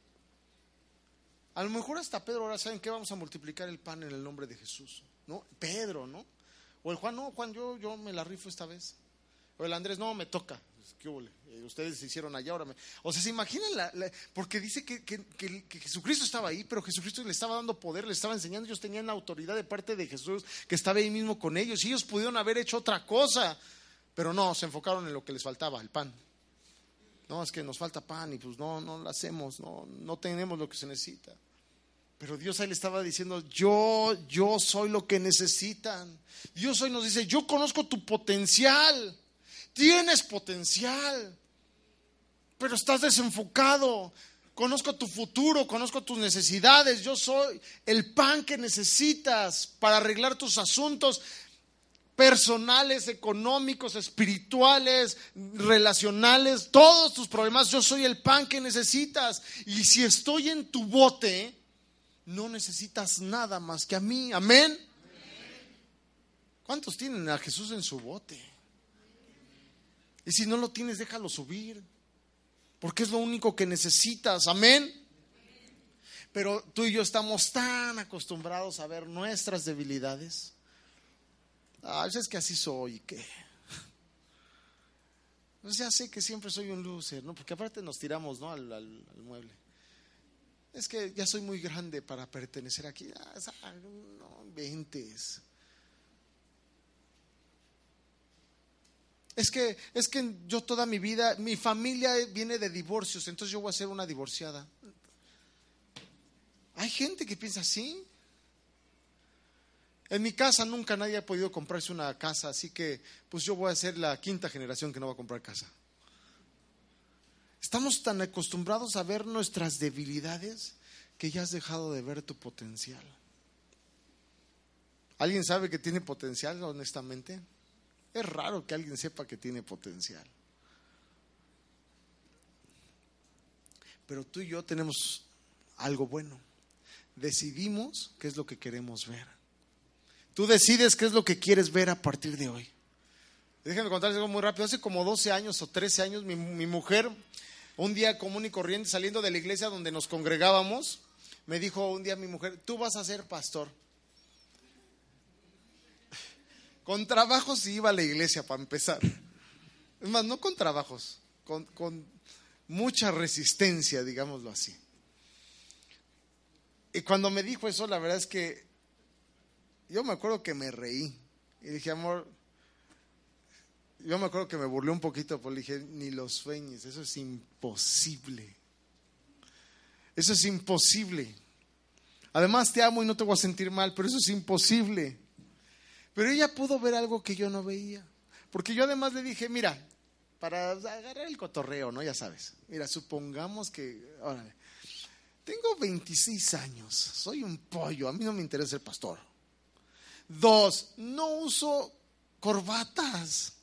A lo mejor hasta Pedro ahora saben que vamos a multiplicar el pan en el nombre de Jesús. ¿No? Pedro, ¿no? O el Juan, no, Juan, yo, yo me la rifo esta vez. O el Andrés, no, me toca. ¿Qué eh, ustedes se hicieron allá, ahora. O sea, se imaginan, porque dice que, Jesucristo estaba ahí, pero Jesucristo le estaba dando poder, le estaba enseñando, ellos tenían autoridad de parte de Jesús, que estaba ahí mismo con ellos, y ellos pudieron haber hecho otra cosa, pero no, se enfocaron en lo que les faltaba, el pan. No, es que nos falta pan y pues no, no lo hacemos, no, no tenemos lo que se necesita. Pero Dios ahí le estaba diciendo, yo, yo soy lo que necesitan. Dios hoy nos dice, yo conozco tu potencial. Tienes potencial. Pero estás desenfocado. Conozco tu futuro, conozco tus necesidades. Yo soy el pan que necesitas para arreglar tus asuntos personales, económicos, espirituales, relacionales, todos tus problemas. Yo soy el pan que necesitas. Y si estoy en tu bote, no necesitas nada más que a mí. Amén. ¿Cuántos tienen a Jesús en su bote? Y si no lo tienes, déjalo subir. Porque es lo único que necesitas. Amén. Pero tú y yo estamos tan acostumbrados a ver nuestras debilidades. Ah, es que así soy, ¿qué? Pues ya sé que siempre soy un loser, ¿no? Porque aparte nos tiramos, ¿no? al mueble es que ya soy muy grande para pertenecer aquí. Ah, no ventes. Es que, es que yo toda mi vida, mi familia viene de divorcios, entonces yo voy a ser una divorciada. Hay gente que piensa así. En mi casa nunca nadie ha podido comprarse una casa, así que pues yo voy a ser la quinta generación que no va a comprar casa. Estamos tan acostumbrados a ver nuestras debilidades que ya has dejado de ver tu potencial. ¿Alguien sabe que tiene potencial, honestamente? Es raro que alguien sepa que tiene potencial. Pero tú y yo tenemos algo bueno. Decidimos qué es lo que queremos ver. Tú decides qué es lo que quieres ver a partir de hoy. Déjenme contarles algo muy rápido. Hace como 12 años o 13 años, mi, mi mujer un día común y corriente saliendo de la iglesia donde nos congregábamos, me dijo un día mi mujer, tú vas a ser pastor. Con trabajos iba a la iglesia para empezar. Es más, no con trabajos, con, con mucha resistencia, digámoslo así. Y cuando me dijo eso, la verdad es que yo me acuerdo que me reí. Y dije, amor, yo me acuerdo que me burlé un poquito, porque dije, ni los sueños, eso es imposible. Eso es imposible. Además te amo y no te voy a sentir mal, pero eso es imposible. Pero ella pudo ver algo que yo no veía. Porque yo además le dije, mira, para agarrar el cotorreo, ¿no? Ya sabes. Mira, supongamos que, órale, tengo 26 años, soy un pollo, a mí no me interesa el pastor. Dos, no uso corbatas.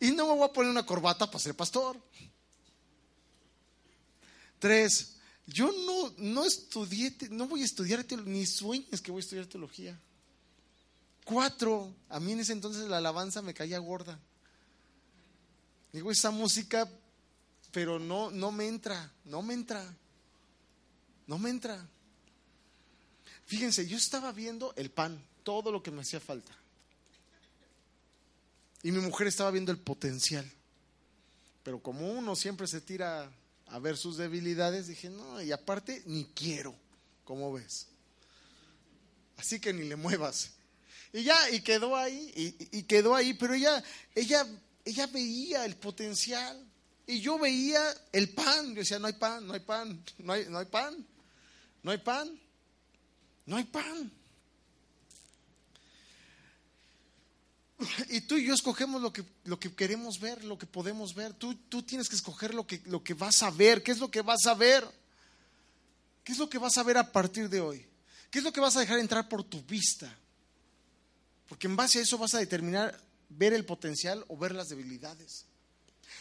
Y no me voy a poner una corbata para ser pastor. Tres, yo no, no estudié, no voy a estudiar ni sueños que voy a estudiar teología. Cuatro, a mí en ese entonces la alabanza me caía gorda. Digo, esa música, pero no, no me entra, no me entra, no me entra. Fíjense, yo estaba viendo el pan, todo lo que me hacía falta. Y mi mujer estaba viendo el potencial. Pero como uno siempre se tira a ver sus debilidades, dije, no, y aparte ni quiero, ¿cómo ves? Así que ni le muevas. Y ya, y quedó ahí, y, quedó ahí, pero ella, ella, ella veía el potencial. Y yo veía el pan. Yo decía, no hay pan, no hay pan, no hay, no hay pan, no hay pan, no hay pan. Y tú y yo escogemos lo que, lo que queremos ver, lo que podemos ver. Tú, tú tienes que escoger lo que, lo que vas a ver. ¿Qué es lo que vas a ver? ¿Qué es lo que vas a ver a partir de hoy? ¿Qué es lo que vas a dejar entrar por tu vista? Porque en base a eso vas a determinar ver el potencial o ver las debilidades.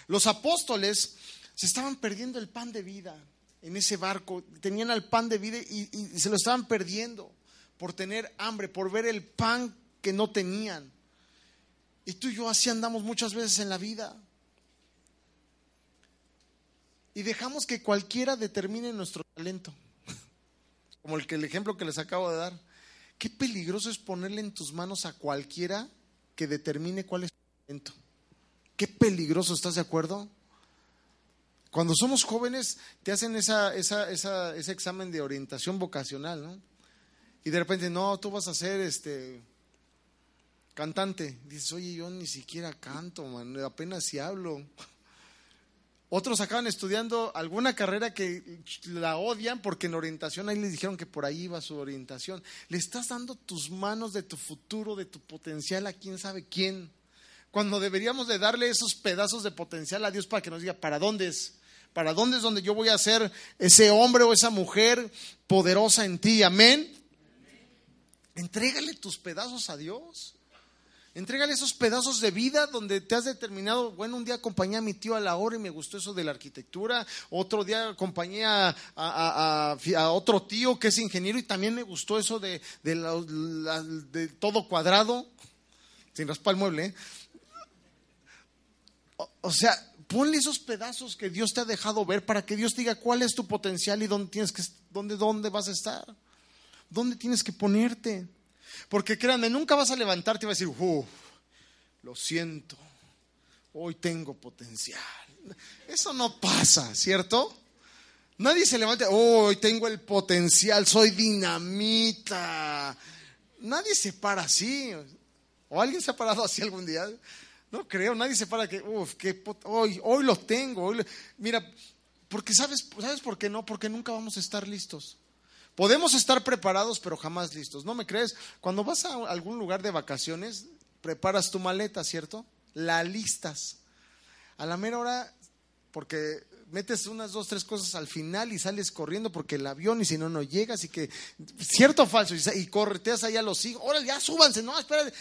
Los apóstoles se estaban perdiendo el pan de vida en ese barco, tenían el pan de vida y, y, se lo estaban perdiendo por tener hambre, por ver el pan que no tenían. Y tú y yo así andamos muchas veces en la vida. Y dejamos que cualquiera determine nuestro talento. Como el, que, el ejemplo que les acabo de dar. Qué peligroso es ponerle en tus manos a cualquiera que determine cuál es tu talento. Qué peligroso, ¿estás de acuerdo? Cuando somos jóvenes te hacen esa, ese examen de orientación vocacional, ¿no? Y de repente, no, tú vas a ser este cantante. Dices, oye, yo ni siquiera canto, man, apenas si hablo. Otros acaban estudiando alguna carrera que la odian porque en orientación ahí les dijeron que por ahí iba su orientación. Le estás dando tus manos de tu futuro, de tu potencial a quién sabe quién. Cuando deberíamos de darle esos pedazos de potencial a Dios para que nos diga, ¿para dónde es? ¿Para dónde es donde yo voy a ser ese hombre o esa mujer poderosa en ti? Amén. Entrégale tus pedazos a Dios. Entrégale esos pedazos de vida donde te has determinado, bueno, un día acompañé a mi tío a la hora y me gustó eso de la arquitectura, otro día acompañé a, otro tío que es ingeniero y también me gustó eso de, todo cuadrado, sin raspar el mueble. ¿eh? O, sea, ponle esos pedazos que Dios te ha dejado ver para que Dios diga cuál es tu potencial y dónde tienes que, dónde, dónde vas a estar, dónde tienes que ponerte. Porque créanme, nunca vas a levantarte y vas a decir, uff, lo siento, hoy tengo potencial. Eso no pasa, ¿cierto? Nadie se levanta, hoy tengo el potencial, soy dinamita. Nadie se para así. ¿O alguien se ha parado así algún día? No creo, nadie se para que, uff, hoy, hoy lo tengo. Mira, porque sabes, ¿sabes por qué no? Porque nunca vamos a estar listos. Podemos estar preparados, pero jamás listos. ¿No me crees? Cuando vas a algún lugar de vacaciones, preparas tu maleta, ¿cierto? La listas. A la mera hora, porque metes unas dos, tres cosas al final y sales corriendo porque el avión y si no, no llegas y que, cierto o falso, y, correteas ahí a los hijos, órale, ya súbanse, no, espérate.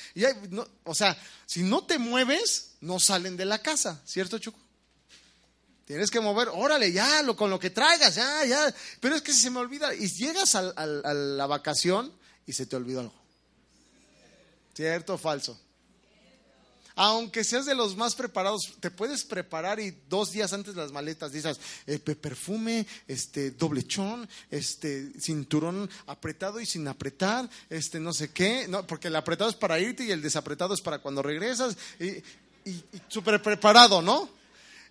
o sea, si no te mueves, no salen de la casa, ¿cierto, Chuco? Tienes que mover, órale, ya, lo, con lo que traigas, ya, ya. Pero es que si se me olvida, y llegas a la vacación y se te olvidó algo. ¿Cierto o falso? Aunque seas de los más preparados, te puedes preparar y dos días antes las maletas dices eh, perfume, este doblechón, este cinturón apretado y sin apretar, este no sé qué, no, porque el apretado es para irte y el desapretado es para cuando regresas y, y súper preparado, ¿no?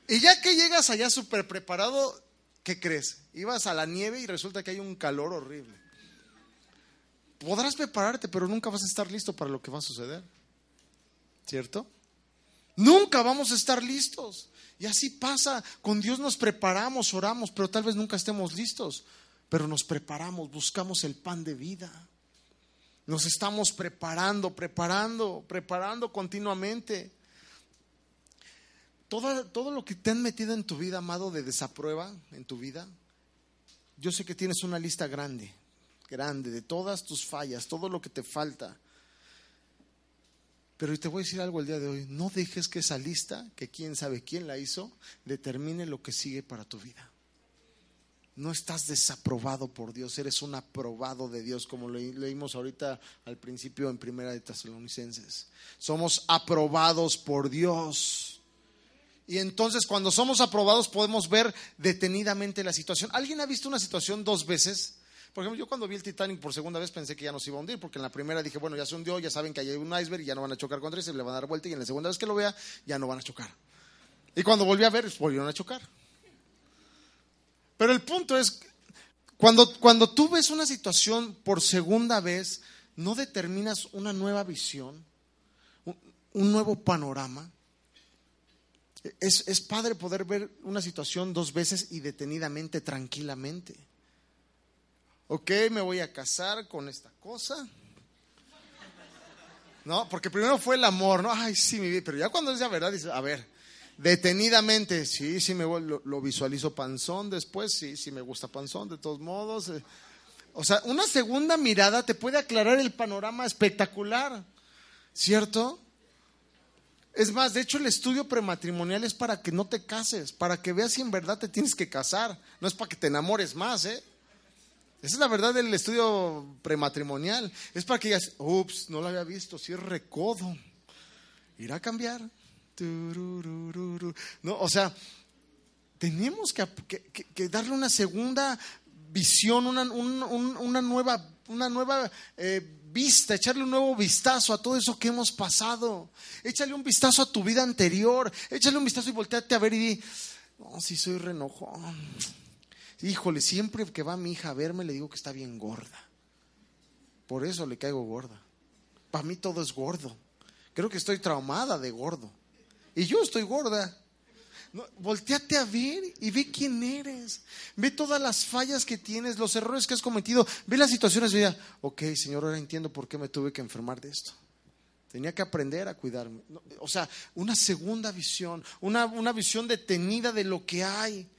Y ya que llegas allá súper preparado, ¿qué crees? Ibas a la nieve y resulta que hay un calor horrible. Podrás prepararte, pero nunca vas a estar listo para lo que va a suceder. ¿Cierto? Nunca vamos a estar listos. Y así pasa, con Dios nos preparamos, oramos, pero tal vez nunca estemos listos. Pero nos preparamos, buscamos el pan de vida. Nos estamos preparando, preparando, preparando continuamente. Todo, todo lo que te han metido en tu vida, amado, de desaprueba en tu vida, yo sé que tienes una lista grande, grande, de todas tus fallas, todo lo que te falta. Pero te voy a decir algo el día de hoy, no dejes que esa lista, que quién sabe quién la hizo, determine lo que sigue para tu vida. No estás desaprobado por Dios, eres un aprobado de Dios, como leímos ahorita al principio en Primera de Tesalonicenses. Somos aprobados por Dios. Y entonces cuando somos aprobados podemos ver detenidamente la situación. ¿Alguien ha visto una situación dos veces? Por ejemplo, yo cuando vi el Titanic por segunda vez pensé que ya nos iba a hundir, porque en la primera dije, bueno, ya se hundió, ya saben que hay un iceberg y ya no van a chocar contra ese, le van a dar vuelta y en la segunda vez que lo vea ya no van a chocar. Y cuando volví a ver, volvieron a chocar. Pero el punto es, cuando, cuando tú ves una situación por segunda vez, no determinas una nueva visión, un nuevo panorama. Es, es, padre poder ver una situación dos veces y detenidamente, tranquilamente. Ok, me voy a casar con esta cosa. No, porque primero fue el amor, ¿no? Ay, sí, mi vida. Pero ya cuando es la verdad, dice, a ver, detenidamente, sí, sí me lo, lo, visualizo panzón después, sí, sí me gusta panzón, de todos modos. Eh. O sea, una segunda mirada te puede aclarar el panorama espectacular, ¿cierto? Es más, de hecho el estudio prematrimonial es para que no te cases, para que veas si en verdad te tienes que casar, no es para que te enamores más, ¿eh? Esa es la verdad del estudio prematrimonial. Es para que digas, ups, no lo había visto, si es recodo. ¿Irá a cambiar? No, o sea, tenemos que, darle una segunda visión, una, nueva, una nueva eh, vista, echarle un nuevo vistazo a todo eso que hemos pasado. Échale un vistazo a tu vida anterior, échale un vistazo y volteate a ver y di, si soy renojón. Híjole, siempre que va mi hija a verme le digo que está bien gorda. Por eso le caigo gorda. Para mí todo es gordo. Creo que estoy traumada de gordo. Y yo estoy gorda. Volteate a ver y ve quién eres. Ve todas las fallas que tienes, los errores que has cometido. Ve las situaciones y diga, ok, Señor, ahora entiendo por qué me tuve que enfermar de esto. Tenía que aprender a cuidarme. O sea, una segunda visión, una, una visión detenida de lo que hay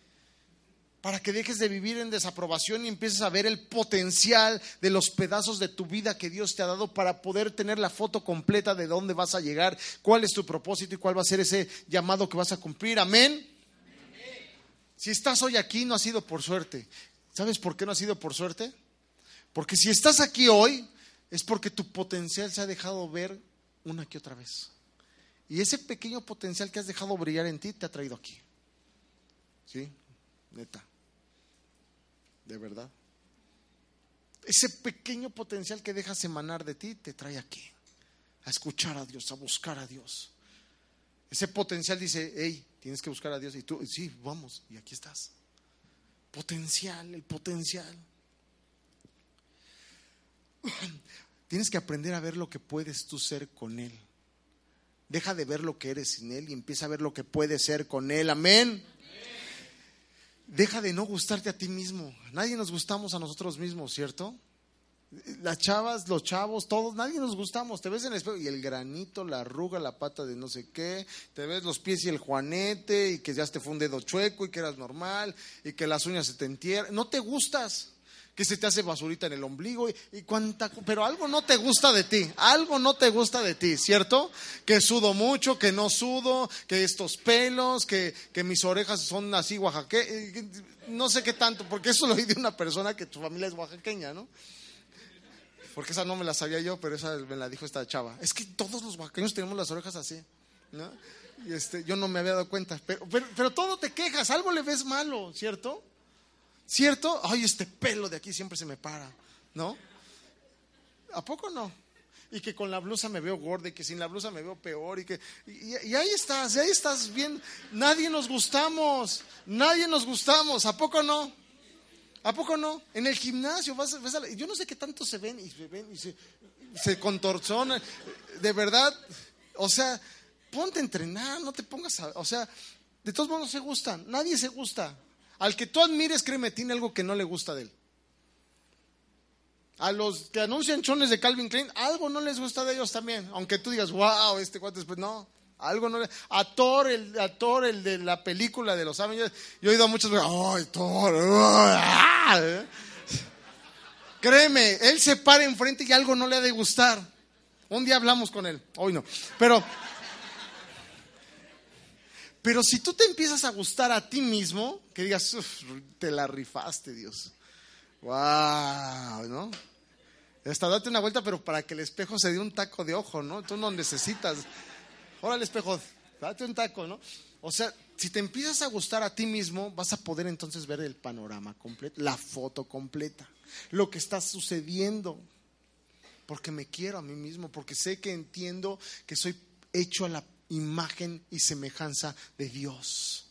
para que dejes de vivir en desaprobación y empieces a ver el potencial de los pedazos de tu vida que Dios te ha dado para poder tener la foto completa de dónde vas a llegar, cuál es tu propósito y cuál va a ser ese llamado que vas a cumplir. Amén. Si estás hoy aquí no ha sido por suerte. ¿Sabes por qué no ha sido por suerte? Porque si estás aquí hoy es porque tu potencial se ha dejado ver una que otra vez. Y ese pequeño potencial que has dejado brillar en ti te ha traído aquí. ¿Sí? Neta de verdad. Ese pequeño potencial que dejas emanar de ti te trae aquí, a escuchar a Dios, a buscar a Dios. Ese potencial dice, hey, tienes que buscar a Dios. Y tú, sí, vamos, y aquí estás. Potencial, el potencial. Tienes que aprender a ver lo que puedes tú ser con Él. Deja de ver lo que eres sin Él y empieza a ver lo que puedes ser con Él. Amén. Deja de no gustarte a ti mismo. Nadie nos gustamos a nosotros mismos, ¿cierto? Las chavas, los chavos, todos, nadie nos gustamos. Te ves en el espejo y el granito, la arruga, la pata de no sé qué. Te ves los pies y el juanete y que ya te fue un dedo chueco y que eras normal y que las uñas se te entierran. No te gustas que se te hace basurita en el ombligo y, cuánta, pero algo no te gusta de ti, algo no te gusta de ti, ¿cierto? Que sudo mucho, que no sudo, que estos pelos, que, que mis orejas son así oaxaqueñas, no sé qué tanto, porque eso lo oí de una persona que tu familia es oaxaqueña, ¿no? Porque esa no me la sabía yo, pero esa me la dijo esta chava. Es que todos los oaxaqueños tenemos las orejas así, ¿no? Y este, yo no me había dado cuenta, pero, pero, pero todo te quejas, algo le ves malo, ¿cierto? ¿Cierto? Ay, este pelo de aquí siempre se me para, ¿no? ¿A poco no? Y que con la blusa me veo gorda y que sin la blusa me veo peor y que y, ahí estás, ahí estás bien. Nadie nos gustamos, nadie nos gustamos, ¿a poco no? ¿A poco no? En el gimnasio vas, a, yo no sé qué tanto se ven y se ven y se, se contorsionan, de verdad, o sea, ponte a entrenar, no te pongas a, o sea, de todos modos se gustan, nadie se gusta. Al que tú admires, créeme, tiene algo que no le gusta de él. A los que anuncian chones de Calvin Klein, algo no les gusta de ellos también. Aunque tú digas, wow, este cuate después, no. Algo no le... A Thor, el, a Thor, el de la película de los Avengers, yo he oído muchas veces, ay, Thor, ah". Créeme, él se para enfrente y algo no le ha de gustar. Un día hablamos con él, hoy no. Pero, pero si tú te empiezas a gustar a ti mismo, que digas, te la rifaste, Dios. ¡Wow! ¿No? Hasta date una vuelta, pero para que el espejo se dé un taco de ojo, ¿no? Tú no necesitas. Ahora el espejo, date un taco, ¿no? O sea, si te empiezas a gustar a ti mismo, vas a poder entonces ver el panorama completo, la foto completa, lo que está sucediendo. Porque me quiero a mí mismo, porque sé que entiendo que soy hecho a la imagen y semejanza de Dios.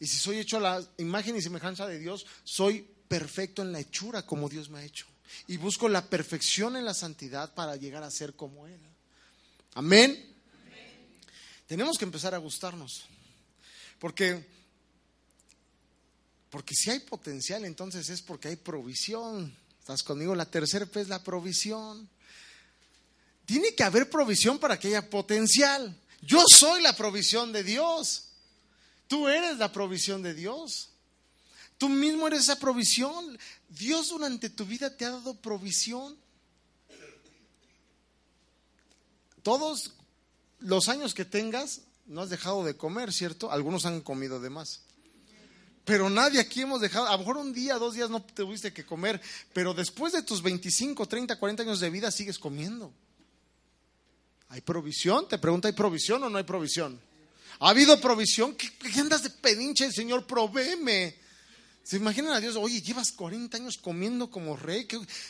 Y si soy hecho la imagen y semejanza de Dios, soy perfecto en la hechura como Dios me ha hecho. Y busco la perfección en la santidad para llegar a ser como Él. Amén. Tenemos que empezar a gustarnos. Porque, porque si hay potencial, entonces es porque hay provisión. ¿Estás conmigo? La tercera P es la provisión. Tiene que haber provisión para que haya potencial. Yo soy la provisión de Dios. Tú eres la provisión de Dios. Tú mismo eres esa provisión. Dios durante tu vida te ha dado provisión. Todos los años que tengas, no has dejado de comer, ¿cierto? Algunos han comido de más. Pero nadie aquí hemos dejado, a lo mejor un día, dos días no tuviste que comer, pero después de tus 25, 30, 40 años de vida sigues comiendo. ¿Hay provisión? Te pregunto, ¿hay provisión o no hay provisión? ¿Ha habido provisión? ¿Qué, andas de pedinche, Señor? Provéeme. ¿Se imaginan a Dios? Oye, llevas 40 años comiendo como rey.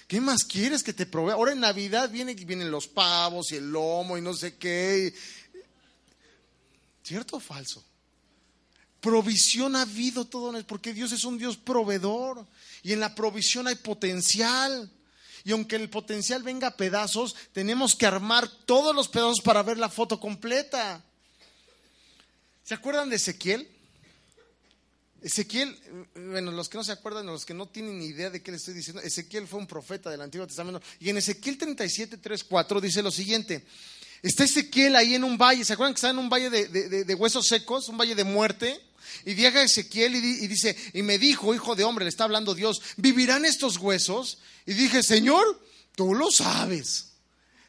¿Qué, más quieres que te provea? Ahora en Navidad viene, vienen los pavos y el lomo y no sé qué. ¿Cierto o falso? Provisión ha habido todo, porque Dios es un Dios proveedor. Y en la provisión hay potencial. Y aunque el potencial venga a pedazos, tenemos que armar todos los pedazos para ver la foto completa. ¿Se acuerdan de Ezequiel? Ezequiel, bueno, los que no se acuerdan, los que no tienen ni idea de qué le estoy diciendo, Ezequiel fue un profeta del Antiguo Testamento. Y en Ezequiel 37, 3, 4 dice lo siguiente. Está Ezequiel ahí en un valle, ¿se acuerdan que está en un valle de, huesos secos, un valle de muerte? Y llega Ezequiel y, dice, y me dijo, hijo de hombre, le está hablando Dios, ¿vivirán estos huesos? Y dije, Señor, tú lo sabes.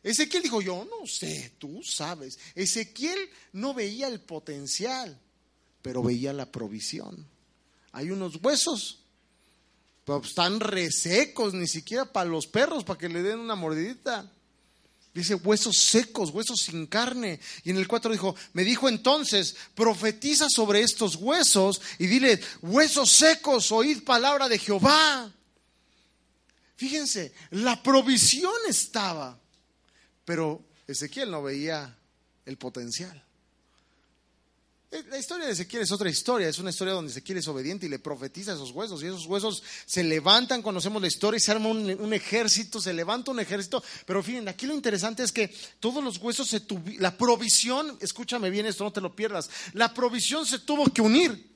Ezequiel dijo, yo no sé, tú sabes. Ezequiel no veía el potencial, pero veía la provisión hay unos huesos, pero están resecos, ni siquiera para los perros, para que le den una mordidita. Dice huesos secos, huesos sin carne. Y en el 4 dijo, me dijo entonces, profetiza sobre estos huesos y dile, huesos secos, oíd palabra de Jehová. Fíjense, la provisión estaba, pero Ezequiel no veía el potencial. Eh, la historia de Ezequiel es otra historia, es una historia donde Ezequiel es obediente y le profetiza esos huesos y esos huesos se levantan, conocemos la historia y se arma un, ejército, se levanta un ejército, pero fíjense, aquí lo interesante es que todos los huesos se tuvieron, la provisión, escúchame bien esto, no te lo pierdas, la provisión se tuvo que unir.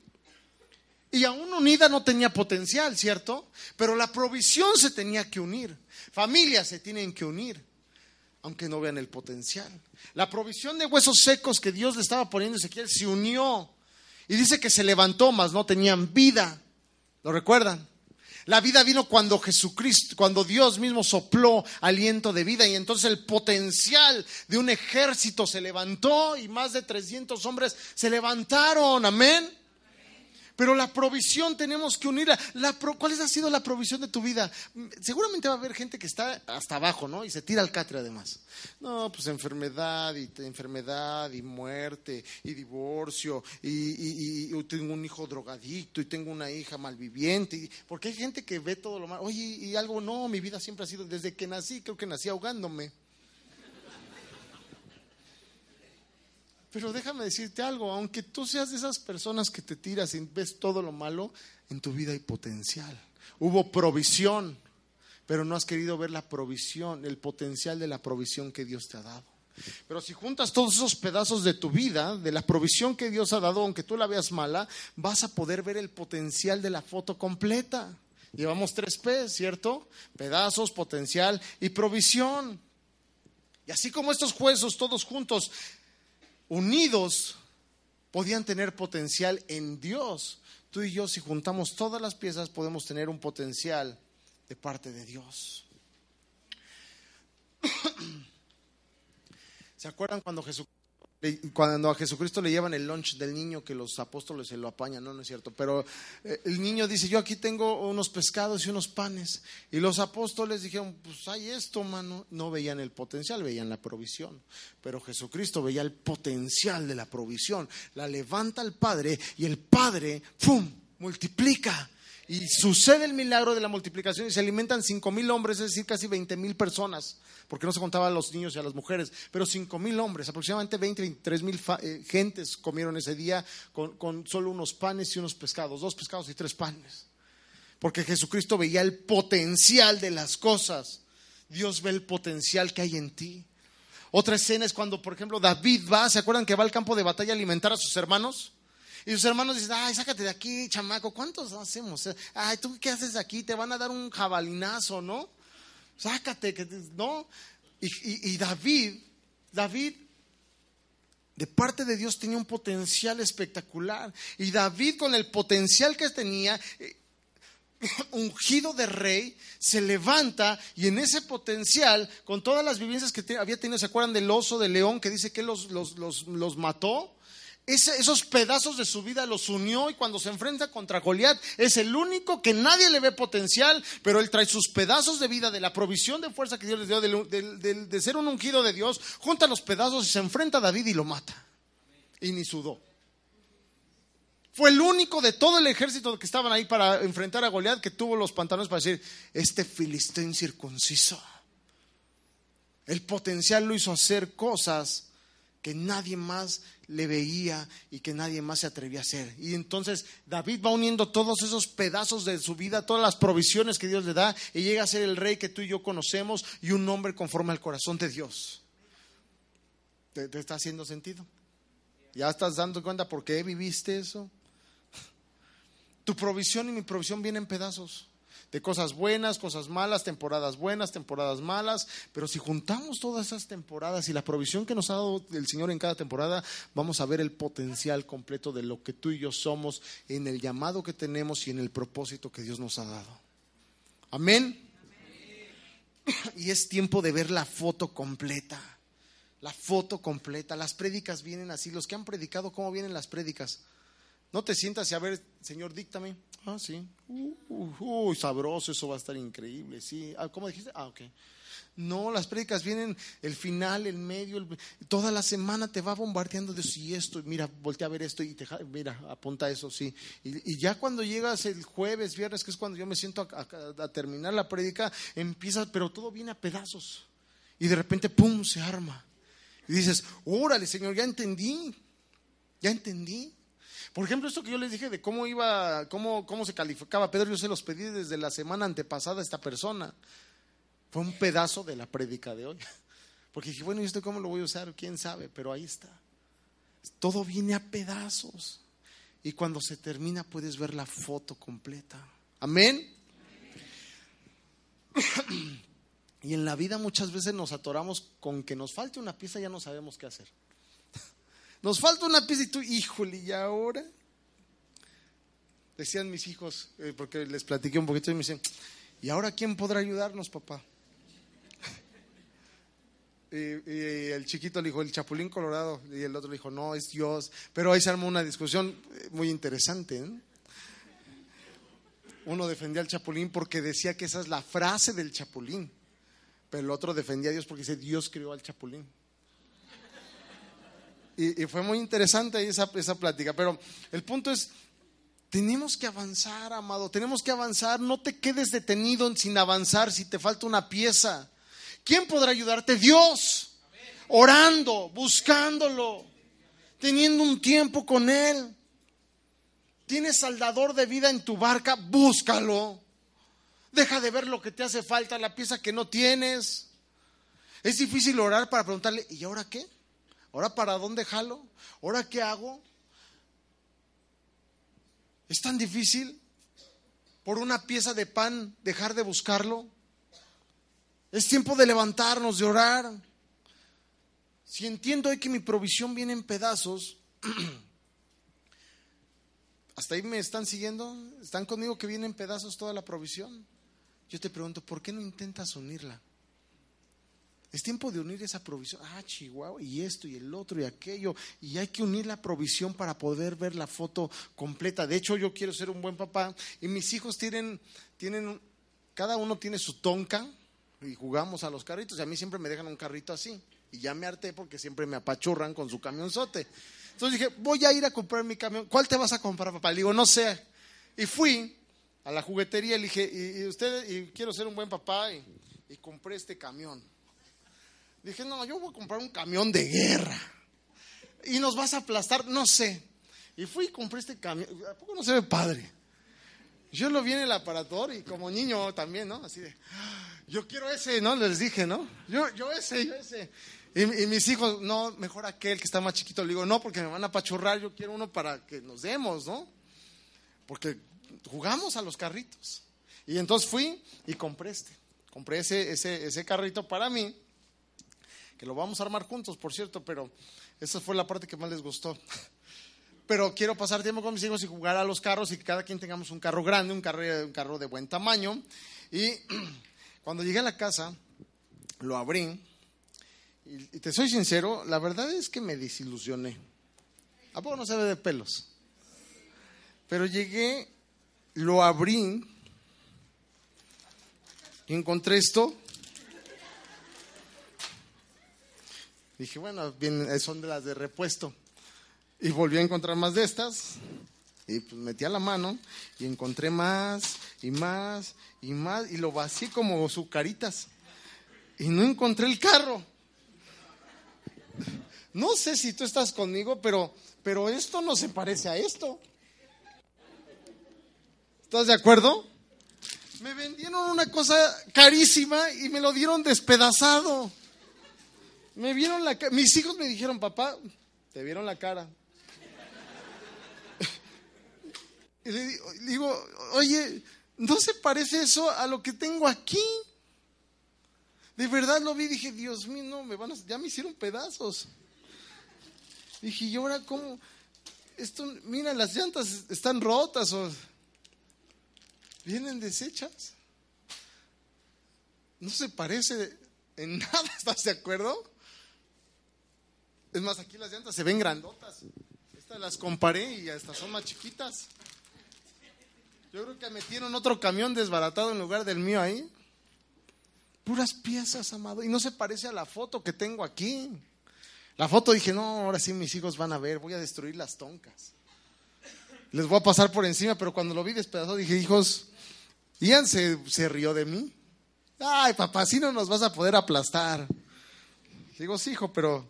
Y aún unida no tenía potencial, ¿cierto? Pero la provisión se tenía que unir. Familias se tienen que unir aunque no vean el potencial. La provisión de huesos secos que Dios le estaba poniendo a Ezequiel se unió y dice que se levantó, mas no tenían vida. ¿Lo recuerdan? La vida vino cuando Jesucristo, cuando Dios mismo sopló aliento de vida y entonces el potencial de un ejército se levantó y más de 300 hombres se levantaron. Amén. Pero la provisión tenemos que unirla. La ¿Cuál ha sido la provisión de tu vida? Seguramente va a haber gente que está hasta abajo, ¿no? Y se tira al catre además. No, pues enfermedad y enfermedad y muerte y divorcio y, tengo un hijo drogadicto y tengo una hija malviviente. porque hay gente que ve todo lo malo. Oye, y algo no, mi vida siempre ha sido, desde que nací, creo que nací ahogándome. Pero déjame decirte algo, aunque tú seas de esas personas que te tiras y ves todo lo malo, en tu vida hay potencial. Hubo provisión, pero no has querido ver la provisión, el potencial de la provisión que Dios te ha dado. Pero si juntas todos esos pedazos de tu vida, de la provisión que Dios ha dado, aunque tú la veas mala, vas a poder ver el potencial de la foto completa. Llevamos tres P, ¿cierto? Pedazos, potencial y provisión. Y así como estos huesos todos juntos, unidos, podían tener potencial en Dios. Tú y yo, si juntamos todas las piezas, podemos tener un potencial de parte de Dios. ¿Se acuerdan cuando Jesucristo cuando a Jesucristo le llevan el lunch del niño que los apóstoles se lo apañan, no, no es cierto, pero eh, el niño dice, yo aquí tengo unos pescados y unos panes. Y los apóstoles dijeron, pues hay esto, mano. No veían el potencial, veían la provisión. Pero Jesucristo veía el potencial de la provisión. La levanta el Padre y el Padre, ¡pum!, multiplica y sucede el milagro de la multiplicación y se alimentan cinco mil hombres, es decir, casi veinte mil personas, porque no se contaban a los niños y a las mujeres, pero cinco mil hombres, aproximadamente 20, 23 mil eh, gentes comieron ese día con, con solo unos panes y unos pescados, dos pescados y tres panes, porque Jesucristo veía el potencial de las cosas, Dios ve el potencial que hay en ti. Otra escena es cuando, por ejemplo, David va, ¿se acuerdan que va al campo de batalla a alimentar a sus hermanos? Y sus hermanos dicen, ay, sácate de aquí, chamaco, ¿cuántos hacemos? Ay, ¿tú qué haces aquí? Te van a dar un jabalinazo, ¿no? Sácate, ¿no? Y, David, David, de parte de Dios tenía un potencial espectacular. Y David con el potencial que tenía, eh, ungido de rey, se levanta y en ese potencial, con todas las vivencias que había tenido, ¿se acuerdan del oso, del león que dice que los, los, los, los mató? Esos pedazos de su vida los unió y cuando se enfrenta contra Goliat es el único que nadie le ve potencial, pero él trae sus pedazos de vida, de la provisión de fuerza que Dios les dio, de, ser un ungido de Dios, junta los pedazos y se enfrenta a David y lo mata. Y ni sudó. Fue el único de todo el ejército que estaban ahí para enfrentar a Goliat que tuvo los pantalones para decir, este filisteo incircunciso. El potencial lo hizo hacer cosas que nadie más le veía y que nadie más se atrevía a hacer. Y entonces David va uniendo todos esos pedazos de su vida, todas las provisiones que Dios le da, y llega a ser el rey que tú y yo conocemos y un hombre conforme al corazón de Dios. ¿Te, está haciendo sentido? ¿Ya estás dando cuenta por qué viviste eso? Tu provisión y mi provisión vienen en pedazos de cosas buenas, cosas malas, temporadas buenas, temporadas malas, pero si juntamos todas esas temporadas y la provisión que nos ha dado el Señor en cada temporada, vamos a ver el potencial completo de lo que tú y yo somos en el llamado que tenemos y en el propósito que Dios nos ha dado. Amén. Y es tiempo de ver la foto completa. La foto completa. Las prédicas vienen así. Los que han predicado, ¿cómo vienen las prédicas? No te sientas y a ver, Señor, díctame. Ah, sí. Uy, sabroso, eso va a estar increíble. Sí. Ah, ¿Cómo dijiste? Ah, ok. No, las prédicas vienen el final, el medio, toda la semana te va bombardeando de si esto, mira, voltea a ver esto y te, mira, apunta eso, sí. Y, ya cuando llegas el jueves, viernes, que es cuando yo me siento a, a terminar la prédica, empieza, pero todo viene a pedazos. Y de repente, ¡pum!, se arma. Y dices, órale, Señor, ya entendí, ya entendí. Por ejemplo, esto que yo les dije de cómo iba, cómo, cómo se calificaba Pedro, yo se los pedí desde la semana antepasada a esta persona. Fue un pedazo de la prédica de hoy. Porque dije, bueno, ¿y esto cómo lo voy a usar? ¿Quién sabe? Pero ahí está. Todo viene a pedazos. Y cuando se termina puedes ver la foto completa. Amén. Y en la vida muchas veces nos atoramos con que nos falte una pieza y ya no sabemos qué hacer. Nos falta una pieza y tú, híjole, ¿y ahora? Decían mis hijos, eh, porque les platiqué un poquito y me dicen, ¿y ahora quién podrá ayudarnos, papá? y, el chiquito le dijo, el chapulín colorado, y el otro le dijo, no, es Dios. Pero ahí se armó una discusión eh, muy interesante. ¿eh? Uno defendía al chapulín porque decía que esa es la frase del chapulín, pero el otro defendía a Dios porque dice, Dios creó al chapulín. Y, fue muy interesante esa, esa plática. Pero el punto es, tenemos que avanzar, amado, tenemos que avanzar. No te quedes detenido sin avanzar si te falta una pieza. ¿Quién podrá ayudarte? Dios. Orando, buscándolo, teniendo un tiempo con Él. ¿Tienes saldador de vida en tu barca? Búscalo. Deja de ver lo que te hace falta, la pieza que no tienes. Es difícil orar para preguntarle, ¿y ahora qué? ¿Ahora para dónde jalo? ¿Ahora qué hago? ¿Es tan difícil por una pieza de pan dejar de buscarlo? Es tiempo de levantarnos, de orar. Si entiendo hoy que mi provisión viene en pedazos, ¿hasta ahí me están siguiendo? ¿Están conmigo que viene en pedazos toda la provisión? Yo te pregunto, ¿por qué no intentas unirla? Es tiempo de unir esa provisión. Ah, Chihuahua, y esto, y el otro, y aquello. Y hay que unir la provisión para poder ver la foto completa. De hecho, yo quiero ser un buen papá. Y mis hijos tienen, tienen cada uno tiene su tonka. Y jugamos a los carritos. Y a mí siempre me dejan un carrito así. Y ya me harté porque siempre me apachurran con su camionzote. Entonces dije, voy a ir a comprar mi camión. ¿Cuál te vas a comprar, papá? Le digo, no sé. Y fui a la juguetería y le dije, y, usted, y quiero ser un buen papá. y compré este camión. Dije, no, yo voy a comprar un camión de guerra. Y nos vas a aplastar, no sé. Y fui y compré este camión. ¿A poco no se ve padre? Yo lo vi en el aparador y como niño también, ¿no? Así de, yo quiero ese, ¿no? Les dije, ¿no? Yo, yo ese, yo ese. Y, y, mis hijos, no, mejor aquel que está más chiquito. Le digo, no, porque me van a pachurrar, yo quiero uno para que nos demos, ¿no? Porque jugamos a los carritos. Y entonces fui y compré este. Compré ese, ese, ese carrito para mí que lo vamos a armar juntos, por cierto, pero esa fue la parte que más les gustó. Pero quiero pasar tiempo con mis hijos y jugar a los carros y que cada quien tengamos un carro grande, un carro, un carro de buen tamaño. Y cuando llegué a la casa, lo abrí y, te soy sincero, la verdad es que me desilusioné. ¿A poco no se ve de pelos? Pero llegué, lo abrí y encontré esto Dije, bueno, bien, son de las de repuesto. Y volví a encontrar más de estas. Y pues metí a la mano y encontré más y más y más. Y lo vacié como sucaritas. Y no encontré el carro. No sé si tú estás conmigo, pero, pero esto no se parece a esto. ¿Estás de acuerdo? Me vendieron una cosa carísima y me lo dieron despedazado. Me vieron la cara. Mis hijos me dijeron, papá, te vieron la cara. Y le digo, oye, ¿no se parece eso a lo que tengo aquí? De verdad lo vi dije, Dios mío, no, me van a, ya me hicieron pedazos. Dije, ¿y ahora cómo? Esto, mira, las llantas están rotas o vienen deshechas. No se parece en nada, ¿estás de acuerdo? Es más, aquí las llantas se ven grandotas. Estas las comparé y estas son más chiquitas. Yo creo que metieron otro camión desbaratado en lugar del mío ahí. Puras piezas, amado. Y no se parece a la foto que tengo aquí. La foto dije, no, ahora sí mis hijos van a ver, voy a destruir las toncas. Les voy a pasar por encima, pero cuando lo vi despedazado dije, hijos, Ian se, se rió de mí. Ay, papá, así no nos vas a poder aplastar. Digo, sí, hijo, pero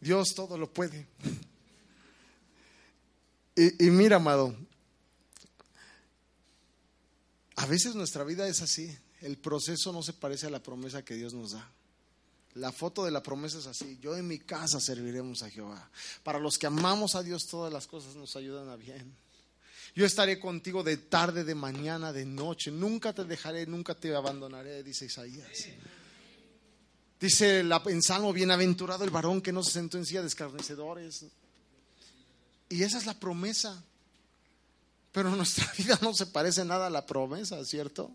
Dios todo lo puede. Y, mira, amado, a veces nuestra vida es así. El proceso no se parece a la promesa que Dios nos da. La foto de la promesa es así. Yo en mi casa serviremos a Jehová. Para los que amamos a Dios, todas las cosas nos ayudan a bien. Yo estaré contigo de tarde, de mañana, de noche. Nunca te dejaré, nunca te abandonaré, dice Isaías. Dice la, en Salmo, bienaventurado el varón que no se sentó en silla de escarnecedores. Y esa es la promesa. Pero nuestra vida no se parece nada a la promesa, ¿cierto?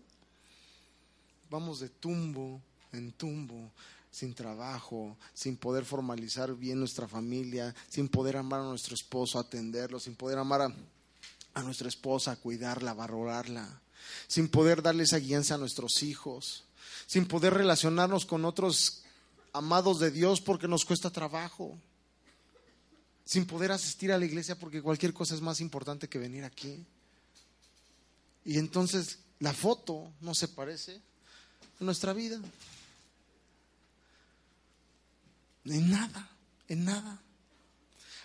Vamos de tumbo en tumbo, sin trabajo, sin poder formalizar bien nuestra familia, sin poder amar a nuestro esposo, atenderlo, sin poder amar a, nuestra esposa, cuidarla, valorarla, sin poder darle esa guianza a nuestros hijos sin poder relacionarnos con otros amados de Dios porque nos cuesta trabajo, sin poder asistir a la iglesia porque cualquier cosa es más importante que venir aquí. Y entonces la foto no se parece a nuestra vida. En nada, en nada.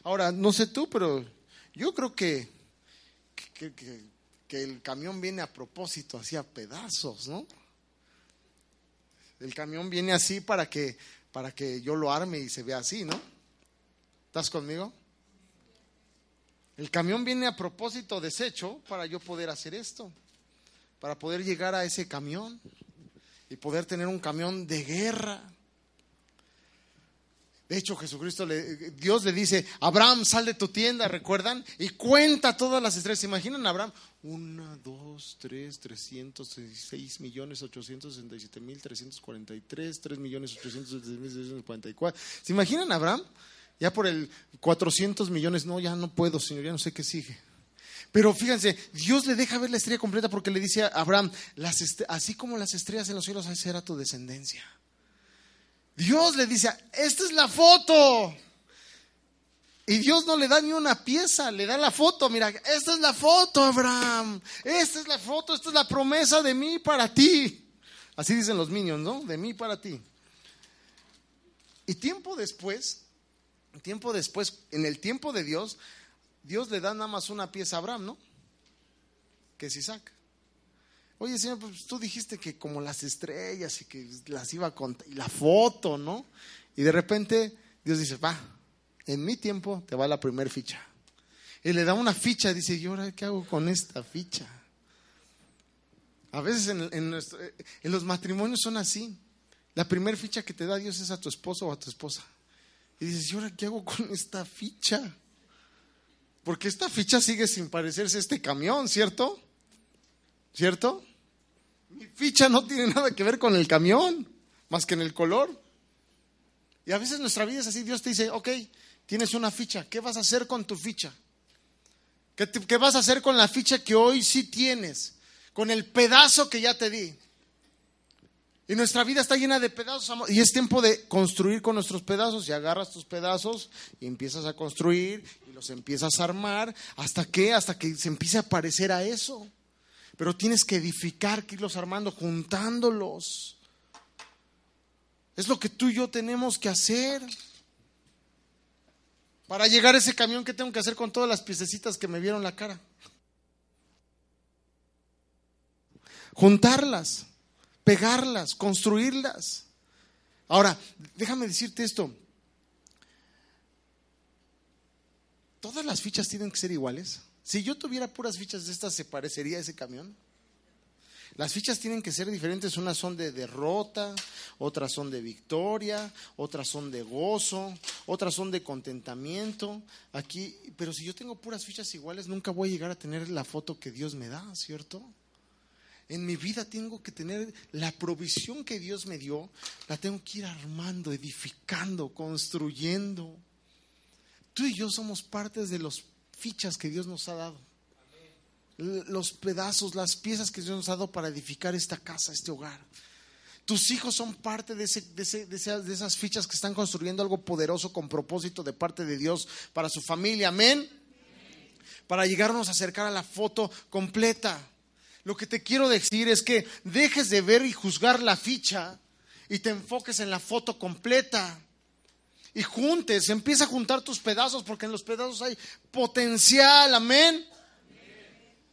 Ahora, no sé tú, pero yo creo que, que, el camión viene a propósito, hacía pedazos, ¿no? El camión viene así para que, para que yo lo arme y se vea así, ¿no? ¿Estás conmigo? El camión viene a propósito deshecho para yo poder hacer esto, para poder llegar a ese camión y poder tener un camión de guerra. De hecho, Jesucristo, le, Dios le dice, Abraham, sal de tu tienda, ¿recuerdan? Y cuenta todas las estrellas. ¿Se imaginan Abraham? Una, dos, tres, trescientos seis millones ochocientos sesenta y siete mil trescientos cuarenta y tres, tres millones ochocientos mil cuarenta y cuatro. ¿Se imaginan Abraham? Ya por el cuatrocientos millones, no, ya no puedo, Señor, ya no sé qué sigue. Pero fíjense, Dios le deja ver la estrella completa porque le dice a Abraham, así como las estrellas en los cielos, así será tu descendencia. Dios le dice, esta es la foto. Y Dios no le da ni una pieza, le da la foto. Mira, esta es la foto, Abraham. Esta es la foto, esta es la promesa de mí para ti. Así dicen los niños, ¿no? De mí para ti. Y tiempo después, tiempo después, en el tiempo de Dios, Dios le da nada más una pieza a Abraham, ¿no? Que es Isaac. Oye, Señor, pues tú dijiste que como las estrellas y que las iba a contar, y la foto, ¿no? Y de repente Dios dice, va, en mi tiempo te va la primer ficha. Y le da una ficha, dice, ¿y ahora qué hago con esta ficha? A veces en, en los matrimonios son así. La primera ficha que te da Dios es a tu esposo o a tu esposa. Y dices, ¿y ahora qué hago con esta ficha? Porque esta ficha sigue sin parecerse a este camión, ¿cierto? ¿Cierto? Mi ficha no tiene nada que ver con el camión, más que en el color. Y a veces nuestra vida es así, Dios te dice, ok, tienes una ficha, ¿qué vas a hacer con tu ficha? ¿Qué, ¿Qué, vas a hacer con la ficha que hoy sí tienes? Con el pedazo que ya te di. Y nuestra vida está llena de pedazos. Y es tiempo de construir con nuestros pedazos. Y agarras tus pedazos y empiezas a construir y los empiezas a armar. ¿Hasta qué? Hasta que se empiece a parecer a eso pero tienes que edificar, que irlos armando, juntándolos. Es lo que tú y yo tenemos que hacer. Para llegar a ese camión, ¿qué tengo que hacer con todas las piececitas que me vieron la cara? Juntarlas, pegarlas, construirlas. Ahora, déjame decirte esto. ¿Todas las fichas tienen que ser iguales? Si yo tuviera puras fichas de estas, ¿se parecería a ese camión? Las fichas tienen que ser diferentes, unas son de derrota, otras son de victoria, otras son de gozo, otras son de contentamiento. Aquí, pero si yo tengo puras fichas iguales, nunca voy a llegar a tener la foto que Dios me da, ¿cierto? En mi vida tengo que tener la provisión que Dios me dio, la tengo que ir armando, edificando, construyendo. Tú y yo somos partes de los fichas que Dios nos ha dado. Los pedazos, las piezas que Dios nos ha dado para edificar esta casa, este hogar. Tus hijos son parte de, de, esas fichas que están construyendo algo poderoso con propósito de parte de Dios para su familia. Amén. Para llegarnos a acercar a la foto completa. Lo que te quiero decir es que dejes de ver y juzgar la ficha y te enfoques en la foto completa y juntes, empieza a juntar tus pedazos porque en los pedazos hay potencial, amén.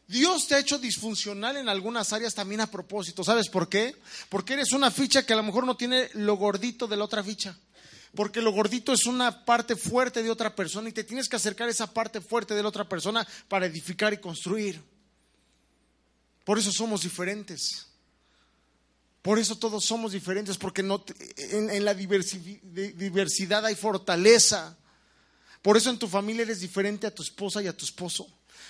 Dios te ha hecho disfuncional en algunas áreas también a propósito. ¿Sabes por qué? Porque eres una ficha que a lo mejor no tiene lo gordito de la otra ficha. Porque lo gordito es una parte fuerte de otra persona y te tienes que acercar a esa parte fuerte de la otra persona para edificar y construir. Por eso somos diferentes. Por eso todos somos diferentes, porque no, en, la diversidad hay fortaleza. Por eso en tu familia eres diferente a tu esposa y a tu esposo.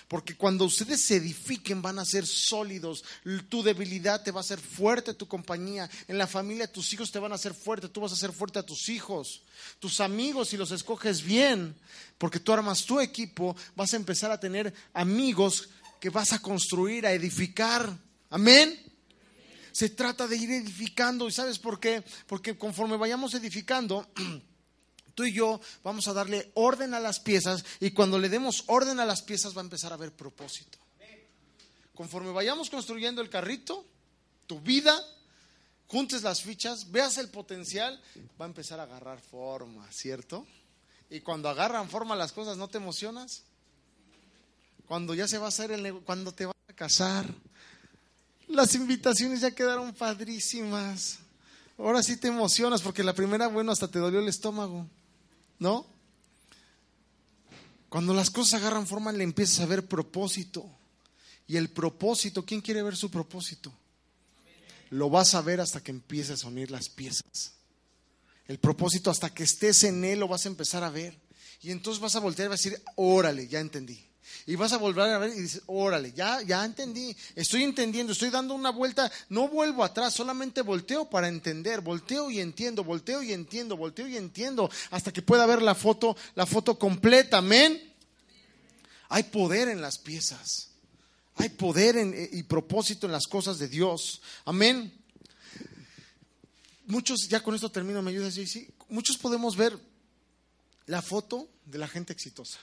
Porque cuando ustedes se edifiquen van a ser sólidos. Tu debilidad te va a hacer fuerte tu compañía. En la familia tus hijos te van a hacer fuerte. Tú vas a ser fuerte a tus hijos. Tus amigos, si los escoges bien, porque tú armas tu equipo, vas a empezar a tener amigos que vas a construir, a edificar. Amén. Se trata de ir edificando. ¿Y sabes por qué? Porque conforme vayamos edificando, tú y yo vamos a darle orden a las piezas y cuando le demos orden a las piezas va a empezar a haber propósito. Conforme vayamos construyendo el carrito, tu vida, juntes las fichas, veas el potencial, va a empezar a agarrar forma, ¿cierto? Y cuando agarran forma las cosas, ¿no te emocionas? Cuando ya se va a hacer el cuando te vas a casar, las invitaciones ya quedaron padrísimas. Ahora sí te emocionas porque la primera, bueno, hasta te dolió el estómago, ¿no? Cuando las cosas agarran forma, le empiezas a ver propósito. Y el propósito, ¿quién quiere ver su propósito? Lo vas a ver hasta que empieces a unir las piezas. El propósito, hasta que estés en él, lo vas a empezar a ver. Y entonces vas a voltear y vas a decir, órale, ya entendí. Y vas a volver a ver y dices, órale, ya, ya entendí, estoy entendiendo, estoy dando una vuelta, no vuelvo atrás, solamente volteo para entender, volteo y entiendo, volteo y entiendo, volteo y entiendo, hasta que pueda ver la foto, la foto completa, amén. Hay poder en las piezas, hay poder en, y propósito en las cosas de Dios, amén. Muchos, ya con esto termino, me ayudas, sí, muchos podemos ver la foto de la gente exitosa.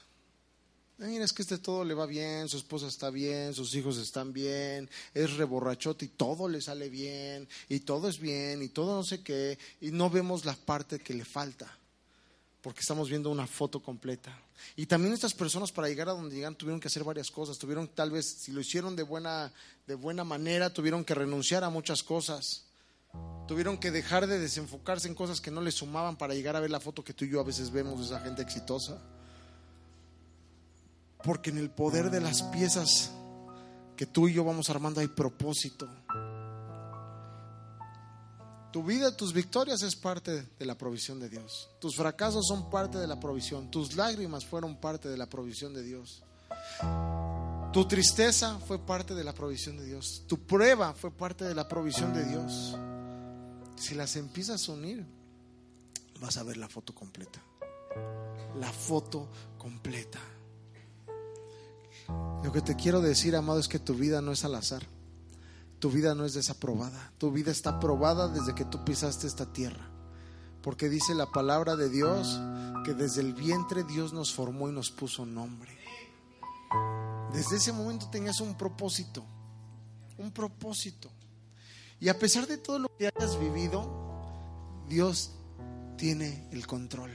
Mira, es que este todo le va bien, su esposa está bien, sus hijos están bien, es reborrachote y todo le sale bien, y todo es bien, y todo no sé qué, y no vemos la parte que le falta, porque estamos viendo una foto completa. Y también estas personas para llegar a donde llegan tuvieron que hacer varias cosas, tuvieron tal vez, si lo hicieron de buena, de buena manera, tuvieron que renunciar a muchas cosas. Tuvieron que dejar de desenfocarse en cosas que no les sumaban para llegar a ver la foto que tú y yo a veces vemos de esa gente exitosa. Porque en el poder de las piezas que tú y yo vamos armando hay propósito. Tu vida, tus victorias es parte de la provisión de Dios. Tus fracasos son parte de la provisión. Tus lágrimas fueron parte de la provisión de Dios. Tu tristeza fue parte de la provisión de Dios. Tu prueba fue parte de la provisión de Dios. Si las empiezas a unir, vas a ver la foto completa. La foto completa. Lo que te quiero decir, amado, es que tu vida no es al azar. Tu vida no es desaprobada. Tu vida está aprobada desde que tú pisaste esta tierra. Porque dice la palabra de Dios que desde el vientre Dios nos formó y nos puso nombre. Desde ese momento tenías un propósito. Un propósito. Y a pesar de todo lo que hayas vivido, Dios tiene el control.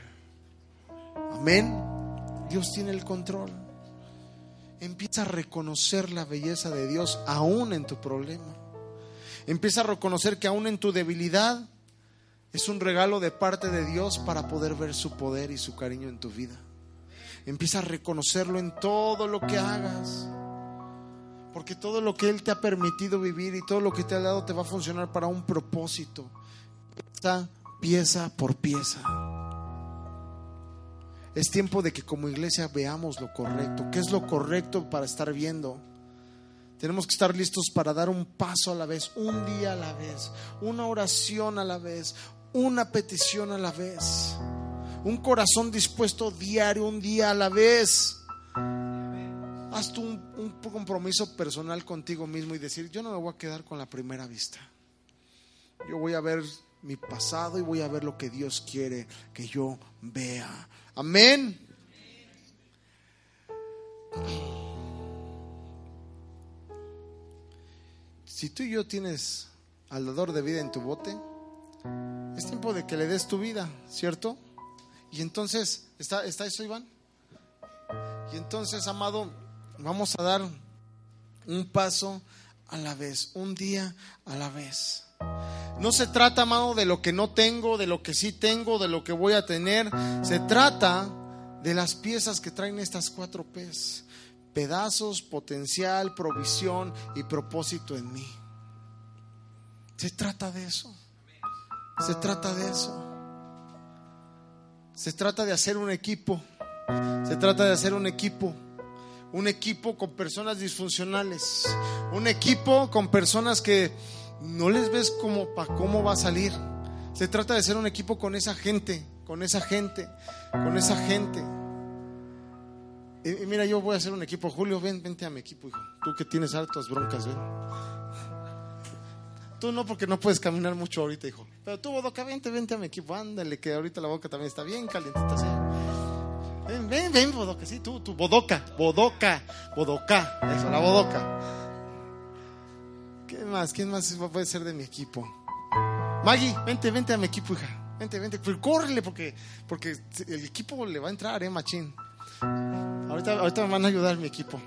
Amén. Dios tiene el control. Empieza a reconocer la belleza de Dios aún en tu problema. Empieza a reconocer que aún en tu debilidad es un regalo de parte de Dios para poder ver su poder y su cariño en tu vida. Empieza a reconocerlo en todo lo que hagas. Porque todo lo que Él te ha permitido vivir y todo lo que te ha dado te va a funcionar para un propósito. Pieza, pieza por pieza. Es tiempo de que como iglesia veamos lo correcto. ¿Qué es lo correcto para estar viendo? Tenemos que estar listos para dar un paso a la vez, un día a la vez, una oración a la vez, una petición a la vez, un corazón dispuesto diario, un día a la vez. Haz tú un, un compromiso personal contigo mismo y decir, yo no me voy a quedar con la primera vista. Yo voy a ver mi pasado y voy a ver lo que Dios quiere que yo vea. Amén. Si tú y yo tienes al dador de vida en tu bote, es tiempo de que le des tu vida, ¿cierto? Y entonces, ¿está, está eso, Iván? Y entonces, amado, vamos a dar un paso a la vez, un día a la vez. No se trata, amado, de lo que no tengo, de lo que sí tengo, de lo que voy a tener. Se trata de las piezas que traen estas cuatro P's. Pedazos, potencial, provisión y propósito en mí. Se trata de eso. Se trata de eso. Se trata de hacer un equipo. Se trata de hacer un equipo. Un equipo con personas disfuncionales. Un equipo con personas que no les ves como para cómo va a salir. Se trata de ser un equipo con esa gente, con esa gente, con esa gente. Y, mira, yo voy a hacer un equipo. Julio, ven, vente a mi equipo, hijo. Tú que tienes hartas broncas, ven. Tú no, porque no puedes caminar mucho ahorita, hijo. Pero tú, Bodoca, vente, vente a mi equipo. Ándale, que ahorita la boca también está bien calientita, ¿sí? Ven, ven, ven, Bodoca, sí, tú, tú, Bodoca, Bodoca, Bodoca. Eso, la Bodoca. ¿Qué más? ¿Quién más puede ser de mi equipo? Maggie, vente, vente a mi equipo, hija. Vente, vente. Pero córrele porque, porque el equipo le va a entrar, eh, machín. Ahorita, ahorita me van a ayudar mi equipo.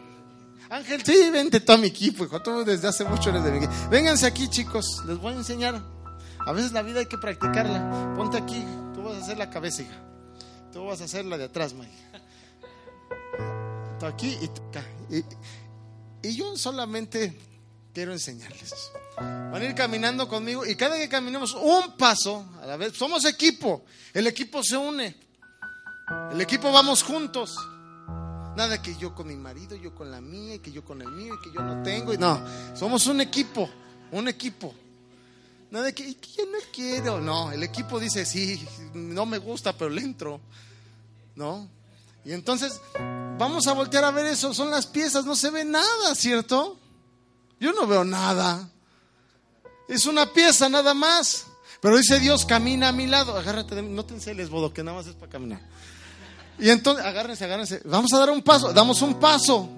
Ángel, sí, vente tú a mi equipo, hijo. Tú desde hace mucho eres de mi equipo. Vénganse aquí, chicos. Les voy a enseñar. A veces la vida hay que practicarla. Ponte aquí, tú vas a hacer la cabeza, hija. Tú vas a hacer la de atrás, May. Tú aquí y tú acá. Y, y yo solamente quiero enseñarles. Van a ir caminando conmigo y cada que caminemos un paso a la vez, somos equipo. El equipo se une. El equipo vamos juntos. Nada que yo con mi marido, yo con la mía, y que yo con el mío, y que yo no tengo. No, somos un equipo, un equipo. Nada que, que yo no quiero. No, el equipo dice, sí, no me gusta, pero le entro. ¿No? Y entonces vamos a voltear a ver eso. Son las piezas, no se ve nada, ¿cierto? Yo no veo nada. Es una pieza nada más. Pero dice Dios, camina a mi lado. Agárrate, no te enceles, bodo, que nada más es para caminar. Y entonces, agárrense, agárrense. Vamos a dar un paso, damos un paso.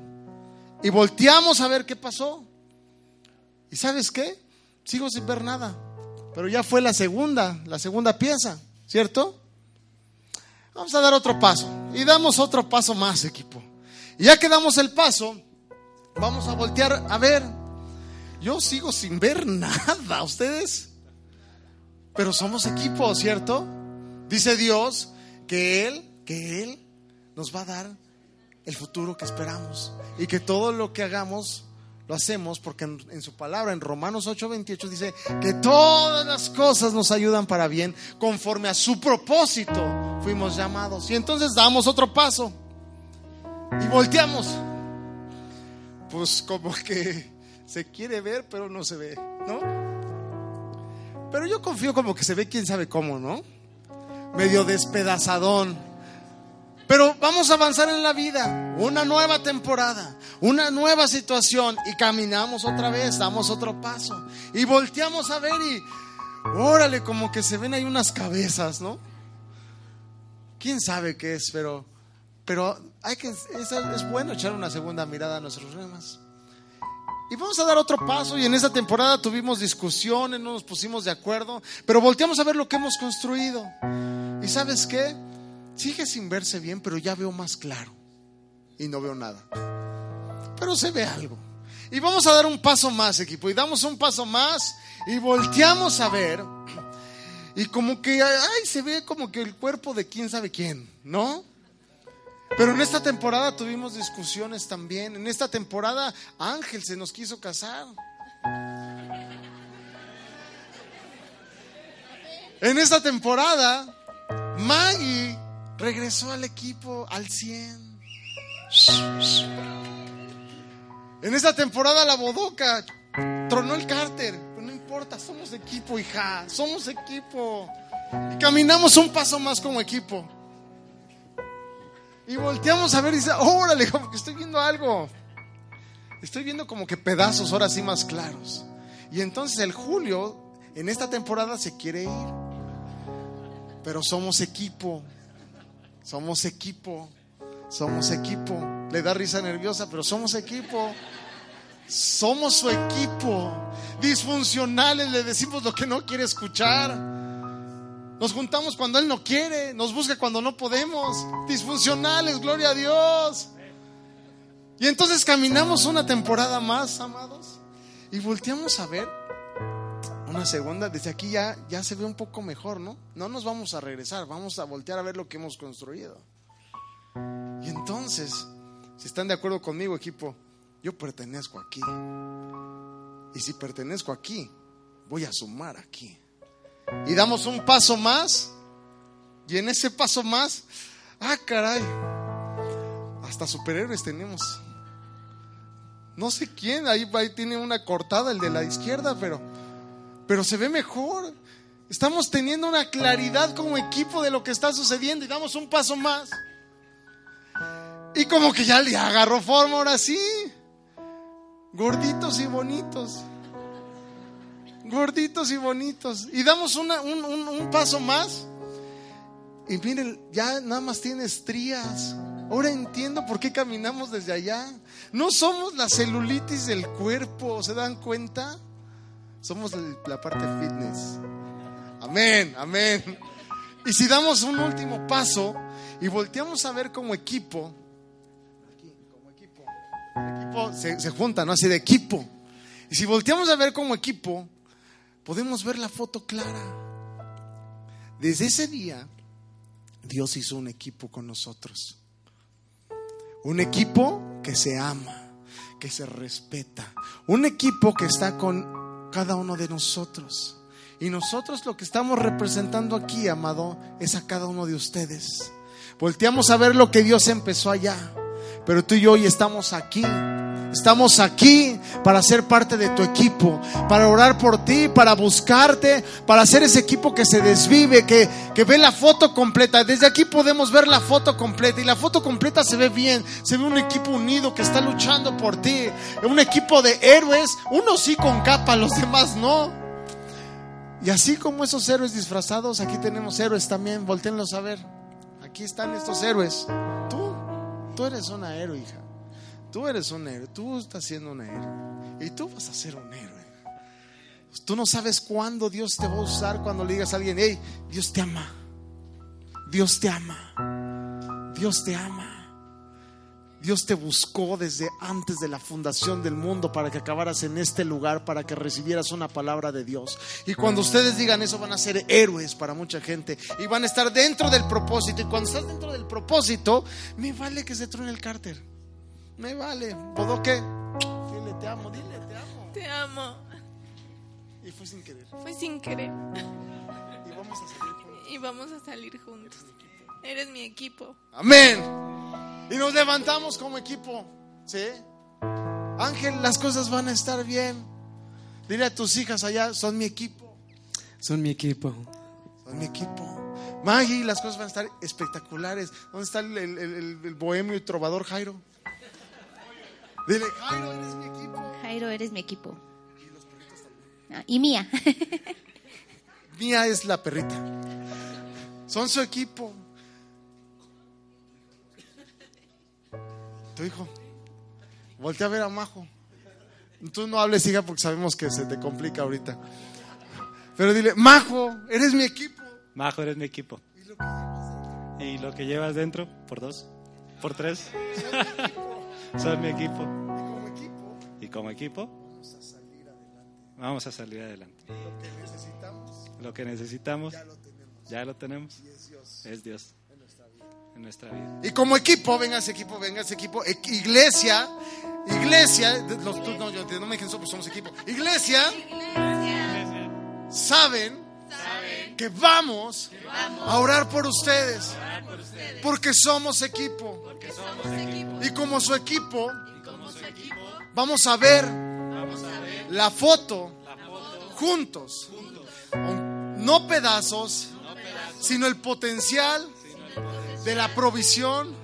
Y volteamos a ver qué pasó. ¿Y sabes qué? Sigo sin ver nada. Pero ya fue la segunda, la segunda pieza, ¿cierto? Vamos a dar otro paso. Y damos otro paso más, equipo. Y ya que damos el paso, vamos a voltear a ver. Yo sigo sin ver nada, ustedes. Pero somos equipo, ¿cierto? Dice Dios que Él que Él nos va a dar el futuro que esperamos y que todo lo que hagamos lo hacemos porque en, su palabra, en Romanos 8:28 dice que todas las cosas nos ayudan para bien conforme a su propósito fuimos llamados. Y entonces damos otro paso y volteamos. Pues como que se quiere ver, pero no se ve, ¿no? Pero yo confío como que se ve quién sabe cómo, ¿no? Medio despedazadón pero vamos a avanzar en la vida, una nueva temporada, una nueva situación y caminamos otra vez, damos otro paso y volteamos a ver y órale, como que se ven ahí unas cabezas, ¿no? ¿Quién sabe qué es? Pero, pero hay que, es, bueno echar una segunda mirada a nuestros problemas. Y vamos a dar otro paso y en esta temporada tuvimos discusiones, no nos pusimos de acuerdo, pero volteamos a ver lo que hemos construido. ¿Y sabes qué? Sigue sin verse bien, pero ya veo más claro. Y no veo nada. Pero se ve algo. Y vamos a dar un paso más, equipo. Y damos un paso más y volteamos a ver. Y como que, ay, se ve como que el cuerpo de quién sabe quién, ¿no? Pero en esta temporada tuvimos discusiones también. En esta temporada Ángel se nos quiso casar. En esta temporada Maggie regresó al equipo al 100. En esta temporada la bodoca tronó el cárter. Pero no importa, somos equipo, hija. Somos equipo. Caminamos un paso más como equipo. Y volteamos a ver y dice, órale, como que estoy viendo algo. Estoy viendo como que pedazos ahora sí más claros. Y entonces el Julio en esta temporada se quiere ir. Pero somos equipo. Somos equipo, somos equipo. Le da risa nerviosa, pero somos equipo. Somos su equipo. Disfuncionales, le decimos lo que no quiere escuchar. Nos juntamos cuando Él no quiere, nos busca cuando no podemos. Disfuncionales, gloria a Dios. Y entonces caminamos una temporada más, amados, y volteamos a ver una segunda, desde aquí ya, ya se ve un poco mejor, ¿no? No nos vamos a regresar, vamos a voltear a ver lo que hemos construido. Y entonces, si están de acuerdo conmigo, equipo, yo pertenezco aquí. Y si pertenezco aquí, voy a sumar aquí. Y damos un paso más. Y en ese paso más, ah, caray, hasta superhéroes tenemos. No sé quién, ahí, ahí tiene una cortada el de la izquierda, pero pero se ve mejor. Estamos teniendo una claridad como equipo de lo que está sucediendo y damos un paso más. Y como que ya le agarró forma ahora sí. Gorditos y bonitos. Gorditos y bonitos. Y damos un, un paso más. Y miren, ya nada más tiene estrías. Ahora entiendo por qué caminamos desde allá. No somos la celulitis del cuerpo, ¿se dan cuenta? Somos la parte fitness. Amén, amén. Y si damos un último paso y volteamos a ver como equipo, aquí, como equipo, equipo se, se junta, ¿no? Así de equipo. Y si volteamos a ver como equipo, podemos ver la foto clara. Desde ese día, Dios hizo un equipo con nosotros. Un equipo que se ama, que se respeta. Un equipo que está con cada uno de nosotros. Y nosotros lo que estamos representando aquí, amado, es a cada uno de ustedes. Volteamos a ver lo que Dios empezó allá. Pero tú y yo estamos aquí Estamos aquí para ser parte de tu equipo, para orar por ti, para buscarte, para ser ese equipo que se desvive, que, que ve la foto completa. Desde aquí podemos ver la foto completa y la foto completa se ve bien, se ve un equipo unido que está luchando por ti, un equipo de héroes, unos sí con capa, los demás no. Y así como esos héroes disfrazados, aquí tenemos héroes también, volteenlos a ver. Aquí están estos héroes. Tú, tú eres una héroe, hija. Tú eres un héroe, tú estás siendo un héroe. Y tú vas a ser un héroe. Tú no sabes cuándo Dios te va a usar cuando le digas a alguien, hey, Dios te ama. Dios te ama. Dios te ama. Dios te buscó desde antes de la fundación del mundo para que acabaras en este lugar, para que recibieras una palabra de Dios. Y cuando ustedes digan eso van a ser héroes para mucha gente y van a estar dentro del propósito. Y cuando estás dentro del propósito, me vale que se truene el cárter. Me vale. ¿Puedo qué? Dile, te amo, dile, te amo. Te amo. Y fue sin querer. Fue sin querer. Y vamos a salir juntos. Y vamos a salir juntos. Eres mi equipo. Amén. Y nos levantamos como equipo. ¿Sí? Ángel, las cosas van a estar bien. Dile a tus hijas allá, son mi equipo. Son mi equipo. Son mi equipo. Maggie, las cosas van a estar espectaculares. ¿Dónde está el, el- el- el bohemio y trovador Jairo? Dile, Jairo, eres mi equipo. Jairo, eres mi equipo. Ah, y mía. Mía es la perrita. Son su equipo. Tu hijo. Voltea a ver a Majo. Tú no hables, hija, porque sabemos que se te complica ahorita. Pero dile, Majo, eres mi equipo. Majo, eres mi equipo. Y lo que llevas dentro, por dos, por tres. Son mi equipo. Como equipo, Y como equipo, vamos a salir adelante. lo que necesitamos Lo que necesitamos, ya lo tenemos. ya lo tenemos. Y es Dios. Es Dios en nuestra vida. Y como equipo, venga ese equipo, venga ese equipo. E- Iglesia, iglesia, los, tú, no, yo, no me solo, pues somos equipo. Iglesia, saben, que vamos, a orar por ustedes. Porque somos equipo. Y como su equipo, vamos a ver la foto juntos. No pedazos, sino el potencial de la provisión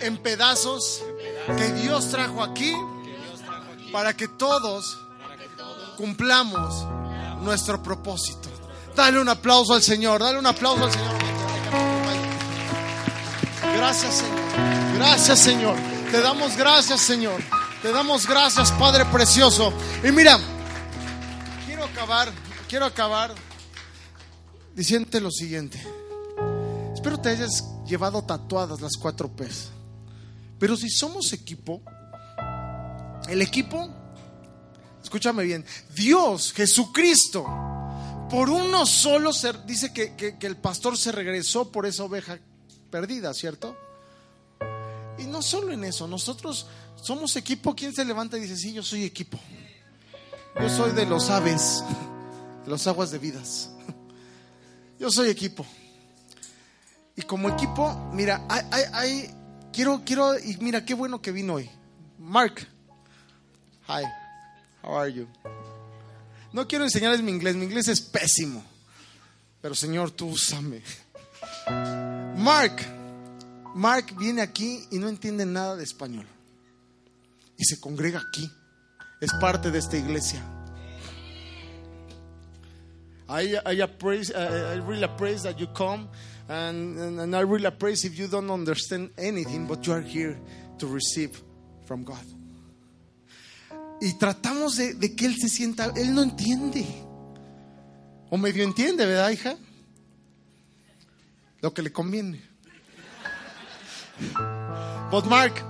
en pedazos que Dios trajo aquí para que todos cumplamos nuestro propósito. Dale un aplauso al Señor, dale un aplauso al Señor. Gracias Señor, gracias Señor. Te damos gracias Señor. Te damos gracias Padre Precioso. Y mira, quiero acabar, quiero acabar diciéndote lo siguiente. Espero te hayas llevado tatuadas las cuatro P's. Pero si somos equipo, el equipo, escúchame bien, Dios, Jesucristo, por uno solo ser, dice que, que- el pastor se regresó por esa oveja perdida, ¿cierto? Y no solo en eso, nosotros somos equipo. ¿Quién se levanta y dice, sí, yo soy equipo? Yo soy de los aves, de los aguas de vidas. Yo soy equipo. Y como equipo, mira, hay- quiero, quiero, y mira, qué bueno que vino hoy. Mark, hi, how are you? No quiero enseñarles mi inglés, mi inglés es pésimo. Pero Señor, tú úsame. Mark, Mark viene aquí y no entiende nada de español. Y se congrega aquí. Es parte de esta iglesia. I, I, I really appraise that you come, and, and, and I really appraise if you don't understand anything, but you are here to receive from God. Y tratamos de, que Él se sienta, Él no entiende. O medio entiende, ¿verdad, hija? Lo que le conviene. But Mark,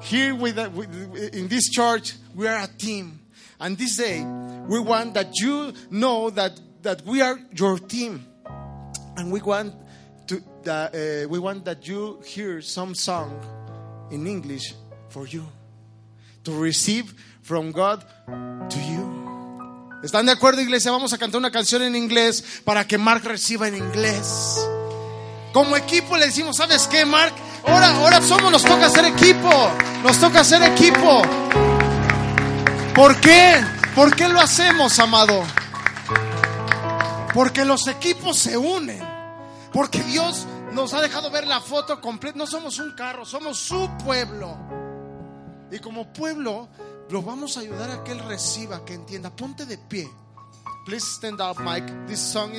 here with, with, in this church, we are a team. And this day, we want that you know that, that we are your team. And we want to that, uh, we want that you hear some song in English for you to receive from God to you. ¿Están de acuerdo, iglesia? Vamos a cantar una canción en inglés para que Mark reciba en inglés. Como equipo le decimos, ¿sabes qué, Mark? Ahora, ahora somos, nos toca hacer equipo. Nos toca hacer equipo. ¿Por qué? ¿Por qué lo hacemos, amado? Porque los equipos se unen. Porque Dios nos ha dejado ver la foto completa. No somos un carro, somos su pueblo. Y como pueblo lo vamos a ayudar a que Él reciba, que entienda. Ponte de pie. Please stand up, Mike. This song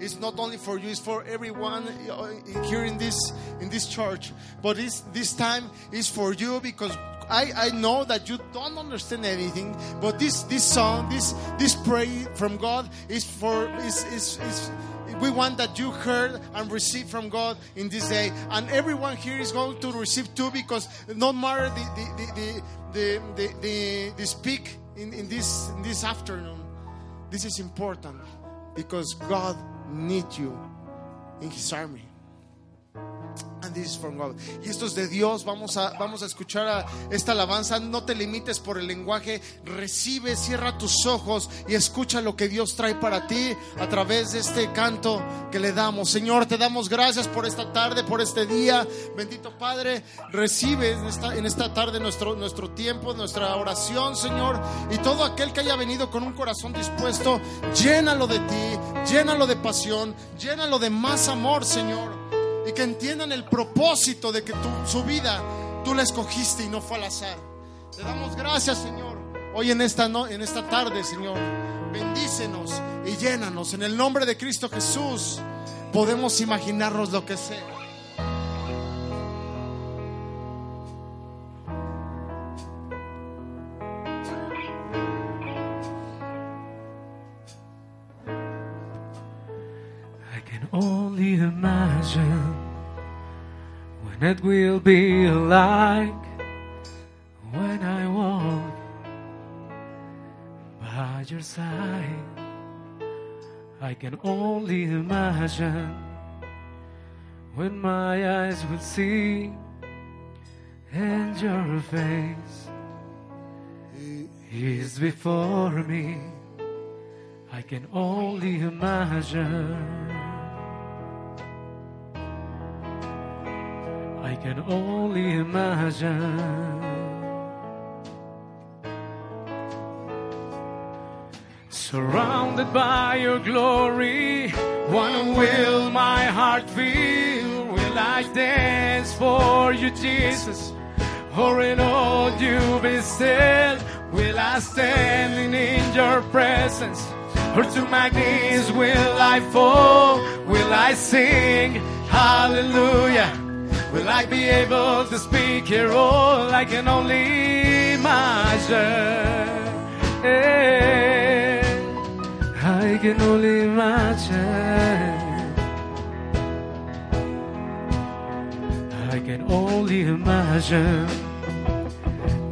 is not only for you; it's for everyone uh, uh, here in this in this church. But this this time is for you because I, I know that you don't understand anything. But this this song, this this prayer from God is for is is is we want that you heard and received from God in this day. And everyone here is going to receive too because no matter the, the, the, the, the, the, speak in, in, this, in this afternoon, this is important because God needs you in His army. From God. Y esto es de Dios. Vamos a, vamos a escuchar a esta alabanza. No te limites por el lenguaje. Recibe, cierra tus ojos y escucha lo que Dios trae para ti a través de este canto que le damos. Señor, te damos gracias por esta tarde, por este día. Bendito Padre, recibe en esta, en esta tarde nuestro, nuestro tiempo, nuestra oración, Señor. Y todo aquel que haya venido con un corazón dispuesto, llénalo de ti, llénalo de pasión, llénalo de más amor, Señor y que entiendan el propósito de que tu, su vida tú la escogiste y no fue al azar. Te damos gracias, Señor, hoy en esta, no, en esta tarde, Señor. Bendícenos y llénanos. En el nombre de Cristo Jesús podemos imaginarnos lo que sea. only imagine when it will be like when I walk by your side. I can only imagine when my eyes will see and your face is before me. I can only imagine. I can only imagine. Surrounded by your glory, what will my heart feel? Will I dance for you, Jesus? Or in all you be still? Will I stand in your presence? Or to my knees will I fall? Will I sing hallelujah? Will I be able to speak here all I can only imagine? Eh, I can only imagine. I can only imagine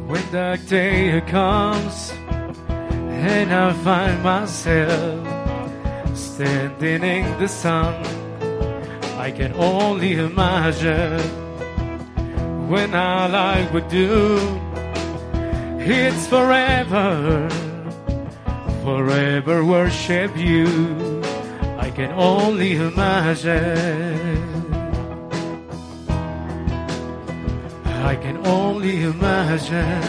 when that day comes and I find myself standing in the sun. I can only imagine when all I would do. It's forever, forever worship you. I can only imagine. I can only imagine.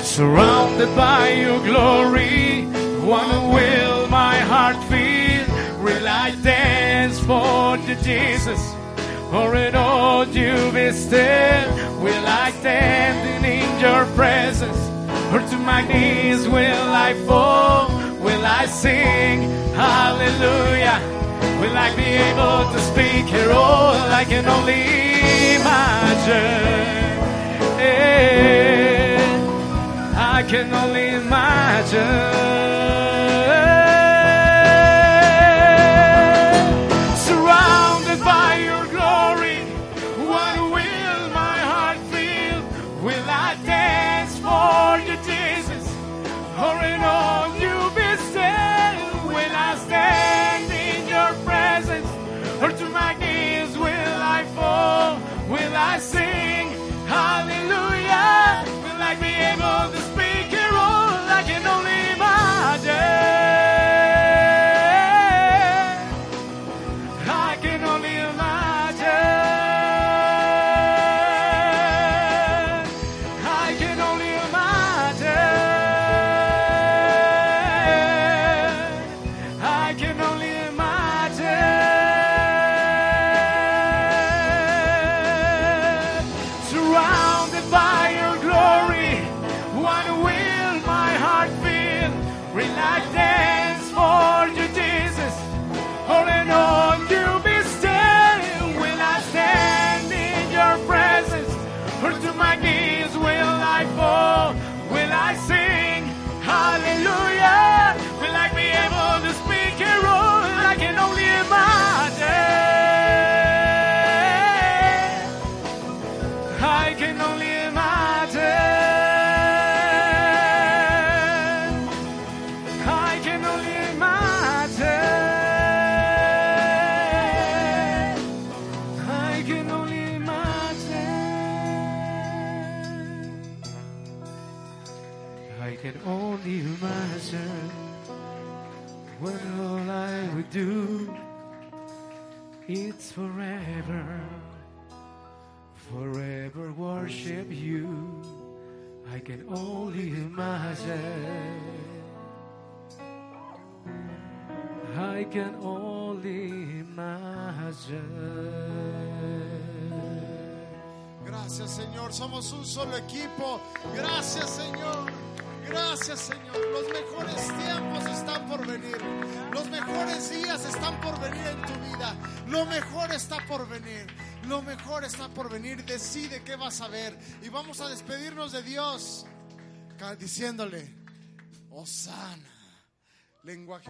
Surrounded by your glory, what will my heart feel? Will I dance for you, Jesus? Or in all you be still? Will I stand in your presence? Or to my knees will I fall? Will I sing hallelujah? Will I be able to speak here all I can only imagine? Eh, I can only imagine. Do it's forever, forever worship you. I can only imagine. I can only imagine. Gracias Señor, somos un solo equipo. Gracias Señor. Gracias Señor. Los mejores tiempos están por venir. Los mejores días están por venir en tu vida. Lo mejor está por venir. Lo mejor está por venir. Decide qué vas a ver. Y vamos a despedirnos de Dios diciéndole, Osana. Lenguaje.